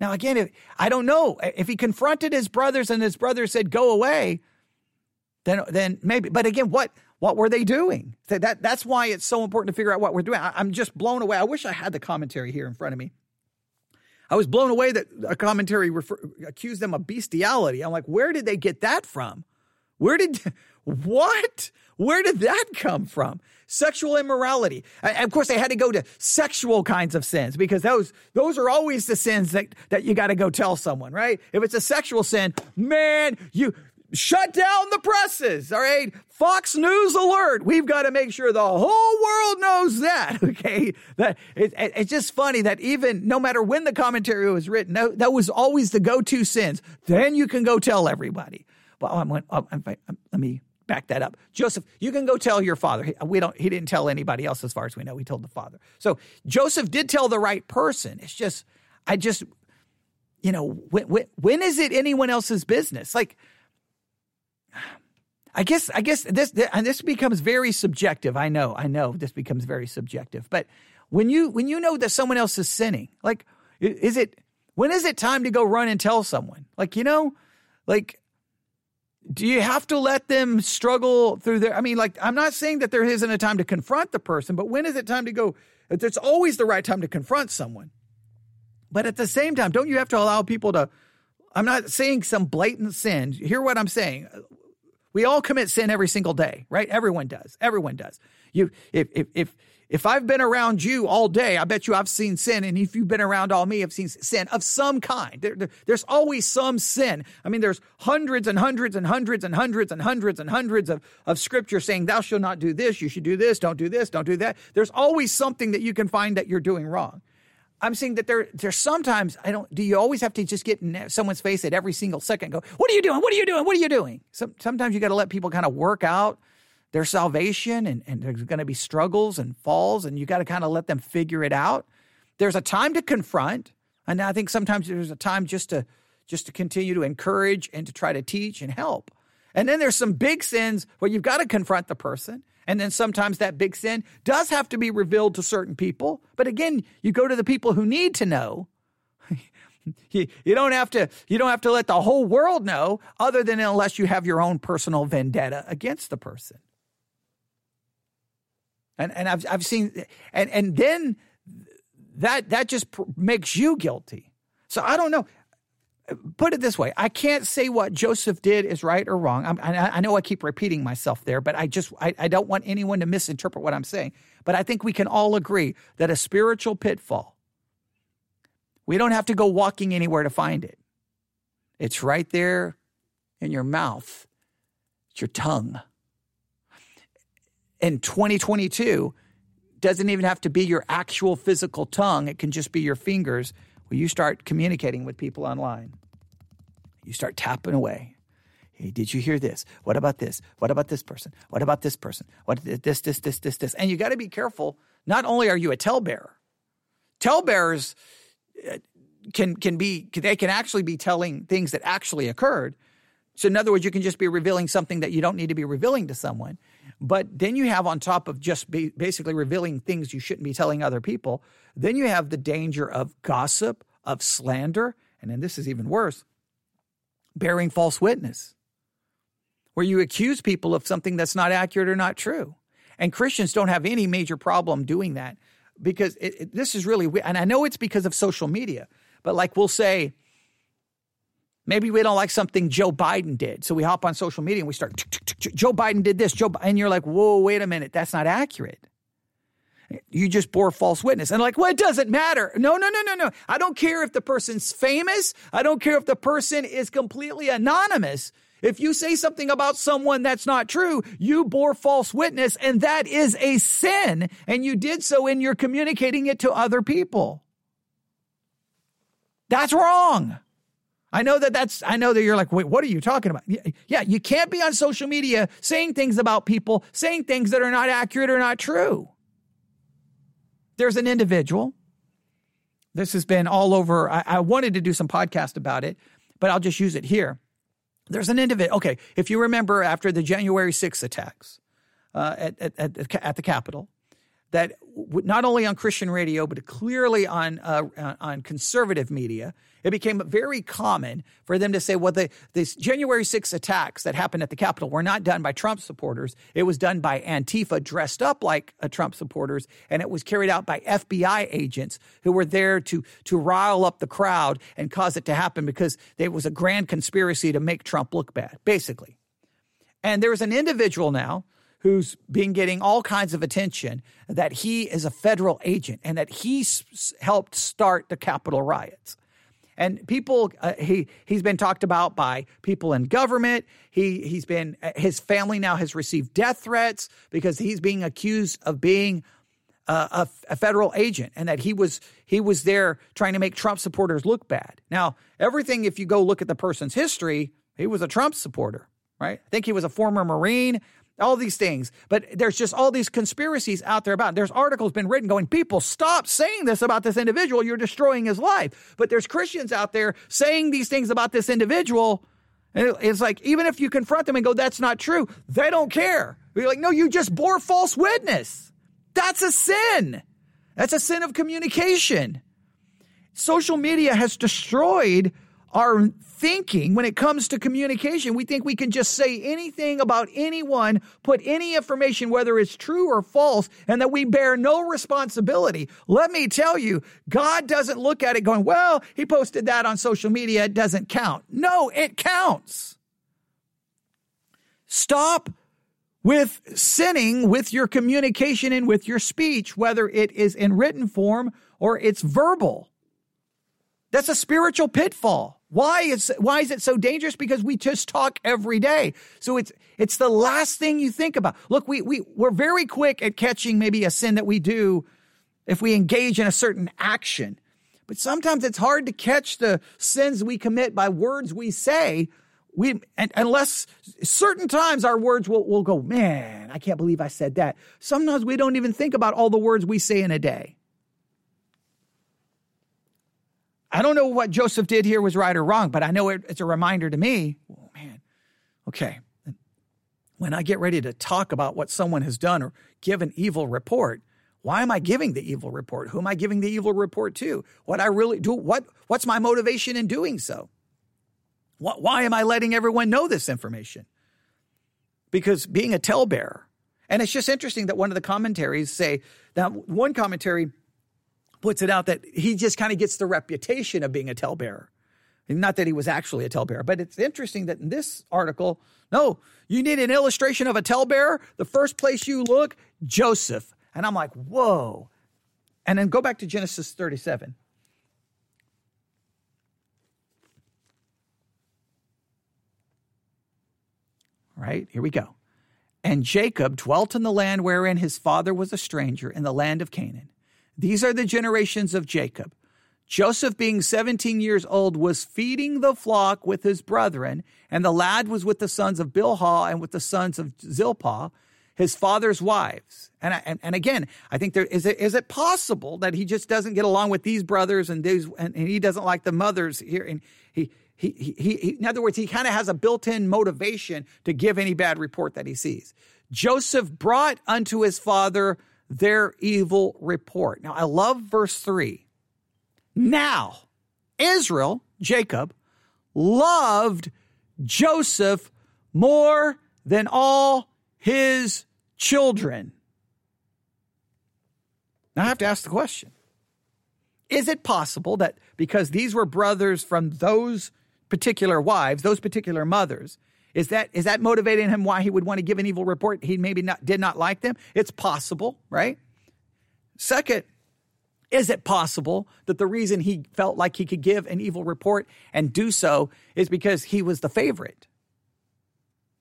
Now, again, if, I don't know. If he confronted his brothers and his brothers said, go away, then, then maybe, but again, what, what were they doing? That, that, that's why it's so important to figure out what we're doing. I, I'm just blown away. I wish I had the commentary here in front of me. I was blown away that a commentary refer, accused them of bestiality. I'm like, where did they get that from? Where did, <laughs> what? Where did that come from? Sexual immorality. And of course, they had to go to sexual kinds of sins because those those are always the sins that, that you got to go tell someone, right? If it's a sexual sin, man, you shut down the presses. All right. Fox News alert. We've got to make sure the whole world knows that. <laughs> Okay. That it, it, it's just funny that even no matter when the commentary was written, that, that was always the go-to sins. Then you can go tell everybody. Well, oh, I'm, oh, I'm, I'm, um, let me back that up. Joseph, you can go tell your father. We don't. He didn't tell anybody else, as far as we know. He told the father. So Joseph did tell the right person. It's just, I just, you know, when, when, when is it anyone else's business? Like, I guess I guess this and this becomes very subjective. I know, I know this becomes very subjective. But when you when you know that someone else is sinning, like is it when is it time to go run and tell someone? Like, you know, like do you have to let them struggle through their I mean, like I'm not saying that there isn't a time to confront the person, but when is it time to go it's always the right time to confront someone. But at the same time, don't you have to allow people to I'm not saying some blatant sin. Hear what I'm saying. We all commit sin every single day, right? Everyone does. Everyone does. You, if, if, if, if I've been around you all day, I bet you I've seen sin. And if you've been around all me, I've seen sin of some kind. There, there, there's always some sin. I mean, there's hundreds and hundreds and hundreds and hundreds and hundreds and hundreds of, of scripture saying, thou shalt not do this, you should do this, don't do this, don't do that. There's always something that you can find that you're doing wrong. I'm saying that there, there's sometimes I don't. Do you always have to just get in someone's face at every single second? go, what are you doing? What are you doing? What are you doing? Some, sometimes you got to let people kind of work out their salvation, and, and there's going to be struggles and falls, and you got to kind of let them figure it out. There's a time to confront, and I think sometimes there's a time just to just to continue to encourage and to try to teach and help. And then there's some big sins where you've got to confront the person. And then sometimes that big sin does have to be revealed to certain people. But again, you go to the people who need to know. <laughs> you, don't have to you don't have to let the whole world know other than unless you have your own personal vendetta against the person. And and I've I've seen and and then that that just pr- makes you guilty. So I don't know put it this way i can't say what joseph did is right or wrong. I, I know i keep repeating myself there but i just I, I don't want anyone to misinterpret what i'm saying. But i think we can all agree that a spiritual pitfall we don't have to go walking anywhere to find it. It's right there in your mouth it's your tongue. In 2022 doesn't even have to be your actual physical tongue. It can just be your fingers well, you start communicating with people online. You start tapping away. Hey, did you hear this? What about this? What about this person? What about this person? What this, this, this, this, this? And you got to be careful. Not only are you a talebearer, talebearers uh, can can be they can actually be telling things that actually occurred. So in other words, you can just be revealing something that you don't need to be revealing to someone. But then you have on top of just basically revealing things you shouldn't be telling other people, then you have the danger of gossip, of slander, and then this is even worse, bearing false witness, where you accuse people of something that's not accurate or not true. And Christians don't have any major problem doing that because it, it, this is really, and I know it's because of social media, but like we'll say, Maybe we don't like something Joe Biden did. So we hop on social media and we start, Joe Biden did this, Joe, and you're like, whoa, wait a minute, that's not accurate. You just bore false witness. And like, well, it doesn't matter. No, no, no, no, no. I don't care if the person's famous. I don't care if the person is completely anonymous. If you say something about someone that's not true, you bore false witness, and that is a sin. And you did so in your communicating it to other people. That's wrong. I know that that's, I know that you're like, wait, what are you talking about? Yeah, you can't be on social media saying things about people, saying things that are not accurate or not true. There's an individual. This has been all over. I, I wanted to do some podcast about it, but I'll just use it here. There's an individual. Okay, if you remember after the January 6th attacks uh, at, at, at, at the Capitol, that not only on Christian radio, but clearly on uh, on conservative media, it became very common for them to say, well, the, these January 6 attacks that happened at the Capitol were not done by Trump supporters. It was done by Antifa dressed up like a Trump supporters, and it was carried out by FBI agents who were there to, to rile up the crowd and cause it to happen because there was a grand conspiracy to make Trump look bad, basically. And there is an individual now who's been getting all kinds of attention that he is a federal agent and that he s- helped start the Capitol riots. And people, uh, he he's been talked about by people in government. He he's been uh, his family now has received death threats because he's being accused of being uh, a, a, federal agent and that he was he was there trying to make Trump supporters look bad. Now everything, if you go look at the person's history, he was a Trump supporter, right? I think he was a former Marine all these things. But there's just all these conspiracies out there about. It. There's articles been written going, people stop saying this about this individual. You're destroying his life. But there's Christians out there saying these things about this individual, And it's like, even if you confront them and go, that's not true, they don't care. You're like, no, you just bore false witness. That's a sin. That's a sin of communication. Social media has destroyed our thinking when it comes to communication. We think we can just say anything about anyone, put any information, whether it's true or false, and that we bear no responsibility. Let me tell you, God doesn't look at it going, well, he posted that on social media. It doesn't count. No, it counts. Stop with sinning with your communication and with your speech, whether it is in written form or it's verbal. That's a spiritual pitfall. Why is why is it so dangerous? Because we just talk every day. So it's it's the last thing you think about. Look, we we we're very quick at catching maybe a sin that we do if we engage in a certain action. But sometimes it's hard to catch the sins we commit by words we say. We unless certain times our words will, will go, man, I can't believe I said that. Sometimes we don't even think about all the words we say in a day. I don't know what Joseph did here was right or wrong, but I know it, it's a reminder to me. Oh, man. Okay. When I get ready to talk about what someone has done or give an evil report, why am I giving the evil report? Who am I giving the evil report to? What I really do? What what's my motivation in doing so? What, why am I letting everyone know this information? Because being a talebearer, and it's just interesting that one of the commentaries say that one commentary puts it out that he just kind of gets the reputation of being a talebearer. Not that he was actually a talebearer, but it's interesting that in this article, no, you need an illustration of a talebearer. The first place you look, Joseph. And I'm like, whoa. And then go back to Genesis 37. Right, here we go. And Jacob dwelt in the land wherein his father was a stranger, in the land of Canaan. These are the generations of Jacob. Joseph, being 17 years old, was feeding the flock with his brethren, and the lad was with the sons of Bilhah and with the sons of Zilpah, his father's wives. And, and, and again, I think there is it, is it possible that he just doesn't get along with these brothers and these, and, and he doesn't like the mothers here, and he he, he, he, in other words, he kind of has a built in motivation to give any bad report that he sees. Joseph brought unto his father their evil report. Now, I love verse 3. Now, Israel, Jacob, loved Joseph more than all his children. Now, I have to ask the question Is it possible that because these were brothers from those particular wives, those particular mothers, is that is that motivating him why he would want to give an evil report? He maybe not did not like them. It's possible, right? Second, is it possible that the reason he felt like he could give an evil report and do so is because he was the favorite?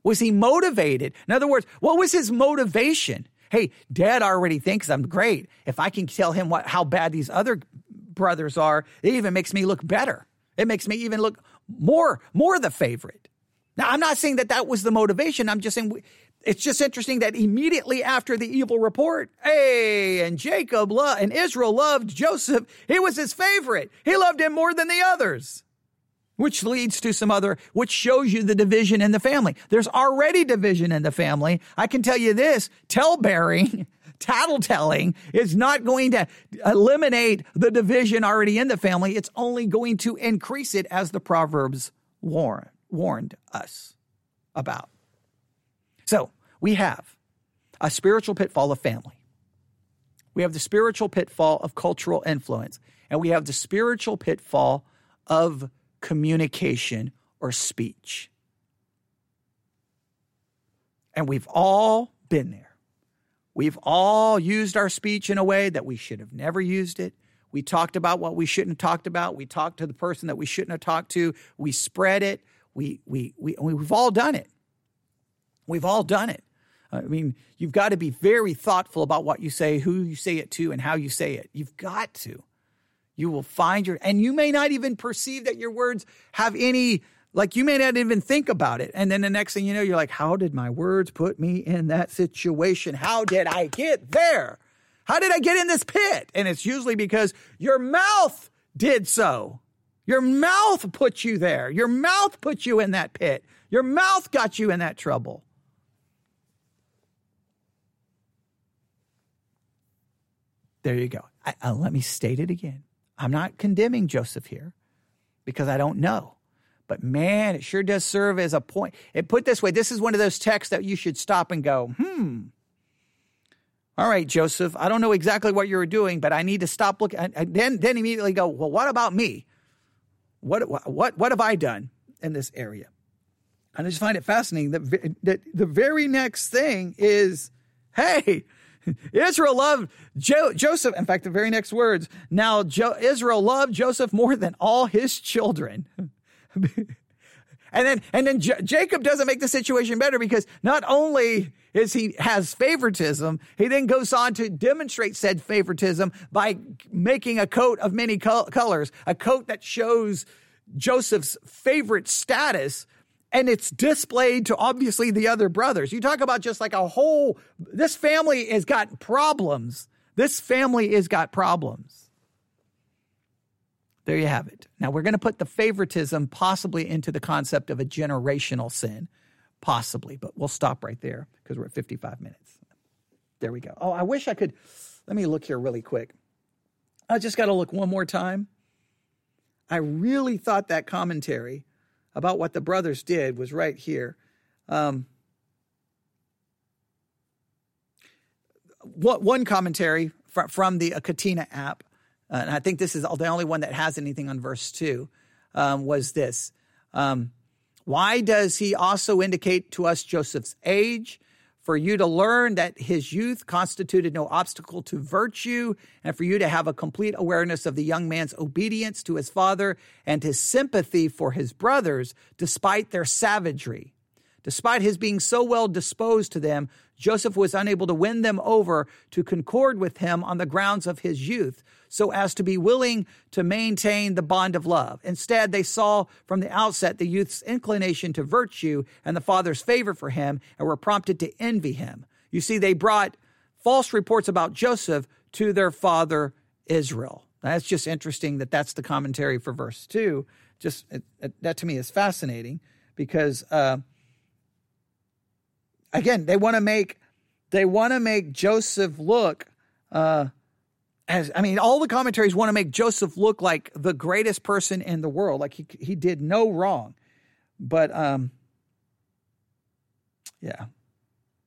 Was he motivated? In other words, what was his motivation? Hey, dad already thinks I'm great. If I can tell him what how bad these other brothers are, it even makes me look better. It makes me even look more more the favorite. Now, I'm not saying that that was the motivation. I'm just saying it's just interesting that immediately after the evil report, hey, and Jacob lo- and Israel loved Joseph. He was his favorite. He loved him more than the others, which leads to some other, which shows you the division in the family. There's already division in the family. I can tell you this, tale bearing, <laughs> tattletelling is not going to eliminate the division already in the family. It's only going to increase it as the Proverbs warn warned us about. So we have a spiritual pitfall of family. We have the spiritual pitfall of cultural influence, and we have the spiritual pitfall of communication or speech. And we've all been there. We've all used our speech in a way that we should have never used it. We talked about what we shouldn't have talked about. We talked to the person that we shouldn't have talked to. We spread it. We, we, we, we've all done it. We've all done it. I mean, you've got to be very thoughtful about what you say, who you say it to, and how you say it. You've got to. You will find your, and you may not even perceive that your words have any, like you may not even think about it. And then the next thing you know, you're like, how did my words put me in that situation? How did I get there? How did I get in this pit? And it's usually because your mouth did so. Your mouth put you there. Your mouth put you in that pit. Your mouth got you in that trouble. There you go. I, uh, let me state it again. I'm not condemning Joseph here because I don't know. But man, it sure does serve as a point. It put this way this is one of those texts that you should stop and go, hmm. All right, Joseph, I don't know exactly what you were doing, but I need to stop looking. And then, then immediately go, well, what about me? What, what, what have I done in this area? And I just find it fascinating that, that the very next thing is, hey, Israel loved jo- Joseph. In fact, the very next words, now jo- Israel loved Joseph more than all his children. <laughs> and then, and then J- Jacob doesn't make the situation better because not only is he has favoritism, he then goes on to demonstrate said favoritism by making a coat of many col- colors, a coat that shows Joseph's favorite status and it's displayed to obviously the other brothers. You talk about just like a whole, this family has got problems. This family has got problems. There you have it. Now we're going to put the favoritism possibly into the concept of a generational sin, possibly, but we'll stop right there because we're at 55 minutes. There we go. Oh, I wish I could. Let me look here really quick. I just got to look one more time. I really thought that commentary about what the brothers did was right here. Um, one commentary from the Catena app, uh, and I think this is the only one that has anything on verse 2, um, was this. Um, why does he also indicate to us Joseph's age? for you to learn that his youth constituted no obstacle to virtue, and for you to have a complete awareness of the young man's obedience to his father and his sympathy for his brothers despite their savagery. Despite his being so well disposed to them, Joseph was unable to win them over to concord with him on the grounds of his youth, so as to be willing to maintain the bond of love. Instead, they saw from the outset the youth's inclination to virtue and the father's favor for him and were prompted to envy him. You see, they brought false reports about Joseph to their father Israel. That's just interesting that that's the commentary for verse 2. Just it, it, that to me is fascinating because uh, again, they want to make they want to make Joseph look uh, as I mean, all the commentaries want to make Joseph look like the greatest person in the world, like he he did no wrong. But um, yeah,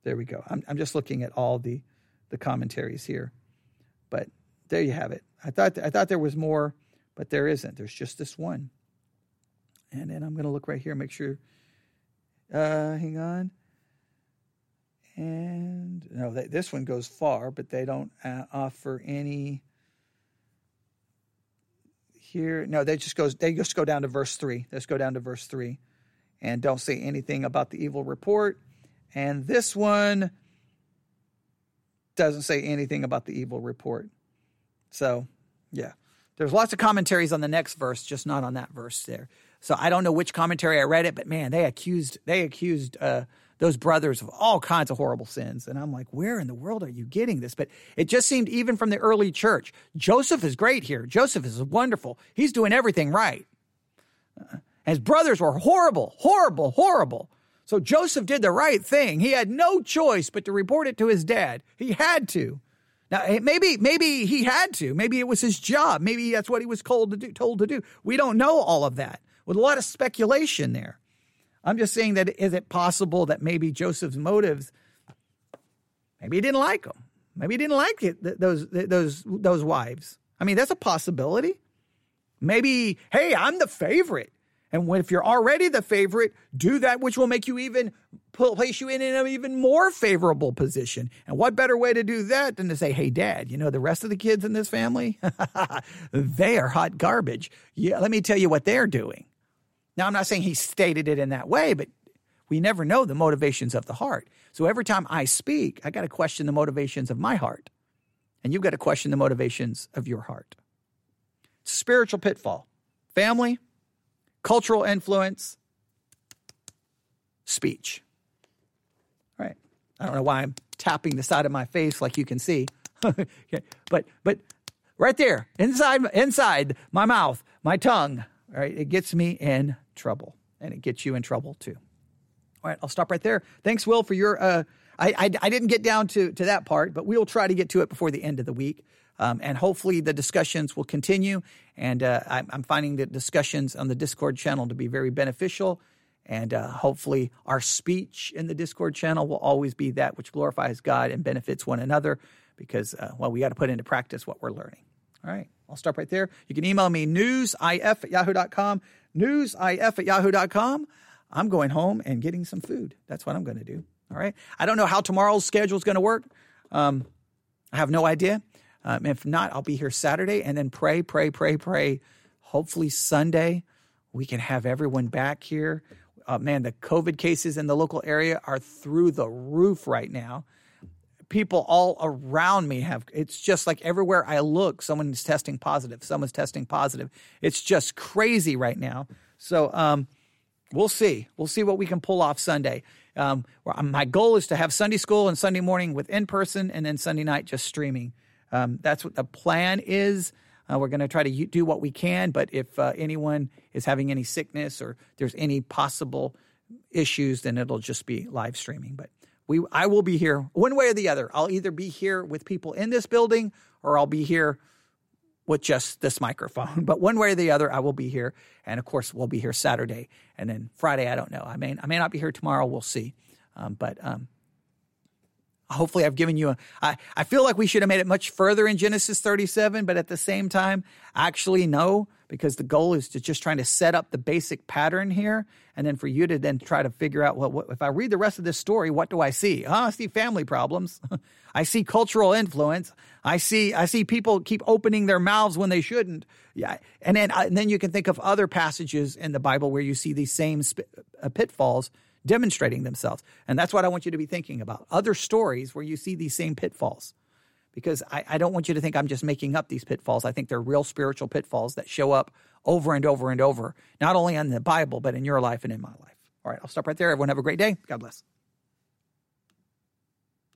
there we go. I'm I'm just looking at all the the commentaries here, but there you have it. I thought I thought there was more, but there isn't. There's just this one. And then I'm going to look right here, make sure. Uh, hang on. And no, they, this one goes far, but they don't uh, offer any here. No, they just goes. They just go down to verse three. Let's go down to verse three, and don't say anything about the evil report. And this one doesn't say anything about the evil report. So, yeah, there's lots of commentaries on the next verse, just not on that verse there. So I don't know which commentary I read it, but man, they accused they accused. Uh, those brothers of all kinds of horrible sins. And I'm like, where in the world are you getting this? But it just seemed, even from the early church, Joseph is great here. Joseph is wonderful. He's doing everything right. Uh, his brothers were horrible, horrible, horrible. So Joseph did the right thing. He had no choice but to report it to his dad. He had to. Now, maybe, maybe he had to. Maybe it was his job. Maybe that's what he was told to do. Told to do. We don't know all of that. With a lot of speculation there. I'm just saying that is it possible that maybe Joseph's motives, maybe he didn't like them. Maybe he didn't like it, those, those, those wives. I mean, that's a possibility. Maybe, hey, I'm the favorite. And if you're already the favorite, do that which will make you even place you in an even more favorable position. And what better way to do that than to say, "Hey, Dad, you know the rest of the kids in this family, <laughs> they are hot garbage. Yeah, let me tell you what they're doing." Now, I'm not saying he stated it in that way, but we never know the motivations of the heart. So every time I speak, I got to question the motivations of my heart. And you've got to question the motivations of your heart. Spiritual pitfall family, cultural influence, speech. All right. I don't know why I'm tapping the side of my face like you can see. <laughs> but but right there, inside inside my mouth, my tongue, All right. It gets me in trouble and it gets you in trouble too. All right. I'll stop right there. Thanks, Will, for your. Uh, I, I, I didn't get down to, to that part, but we'll try to get to it before the end of the week. Um, and hopefully the discussions will continue. And uh, I'm, I'm finding the discussions on the Discord channel to be very beneficial. And uh, hopefully, our speech in the Discord channel will always be that which glorifies God and benefits one another because, uh, well, we got to put into practice what we're learning. All right, I'll stop right there. You can email me newsif at yahoo.com, newsif at yahoo.com. I'm going home and getting some food. That's what I'm going to do. All right. I don't know how tomorrow's schedule is going to work. Um, I have no idea. Um, if not, I'll be here Saturday and then pray, pray, pray, pray. Hopefully, Sunday, we can have everyone back here uh, man, the COVID cases in the local area are through the roof right now. People all around me have, it's just like everywhere I look, someone's testing positive, someone's testing positive. It's just crazy right now. So, um, we'll see. We'll see what we can pull off Sunday. Um, my goal is to have Sunday school and Sunday morning with in person and then Sunday night just streaming. Um, that's what the plan is. Uh, we're going to try to do what we can, but if uh, anyone is having any sickness or there's any possible issues, then it'll just be live streaming. But we, I will be here one way or the other. I'll either be here with people in this building or I'll be here with just this microphone. <laughs> But one way or the other, I will be here. And of course, we'll be here Saturday. And then Friday, I don't know. I may, I may not be here tomorrow. We'll see. Um, but um, hopefully I've given you a, I, I feel like we should have made it much further in Genesis 37, but at the same time, actually no, because the goal is to just trying to set up the basic pattern here. And then for you to then try to figure out, well, what, if I read the rest of this story, what do I see? Oh, I see family problems. <laughs> I see cultural influence. I see, I see people keep opening their mouths when they shouldn't. Yeah. And then, uh, and then you can think of other passages in the Bible where you see these same uh, pitfalls demonstrating themselves. And that's what I want you to be thinking about. Other stories where you see these same pitfalls. Because I, I don't want you to think I'm just making up these pitfalls. I think they're real spiritual pitfalls that show up over and over and over, not only in the Bible, but in your life and in my life. All right, I'll stop right there. Everyone have a great day. God bless.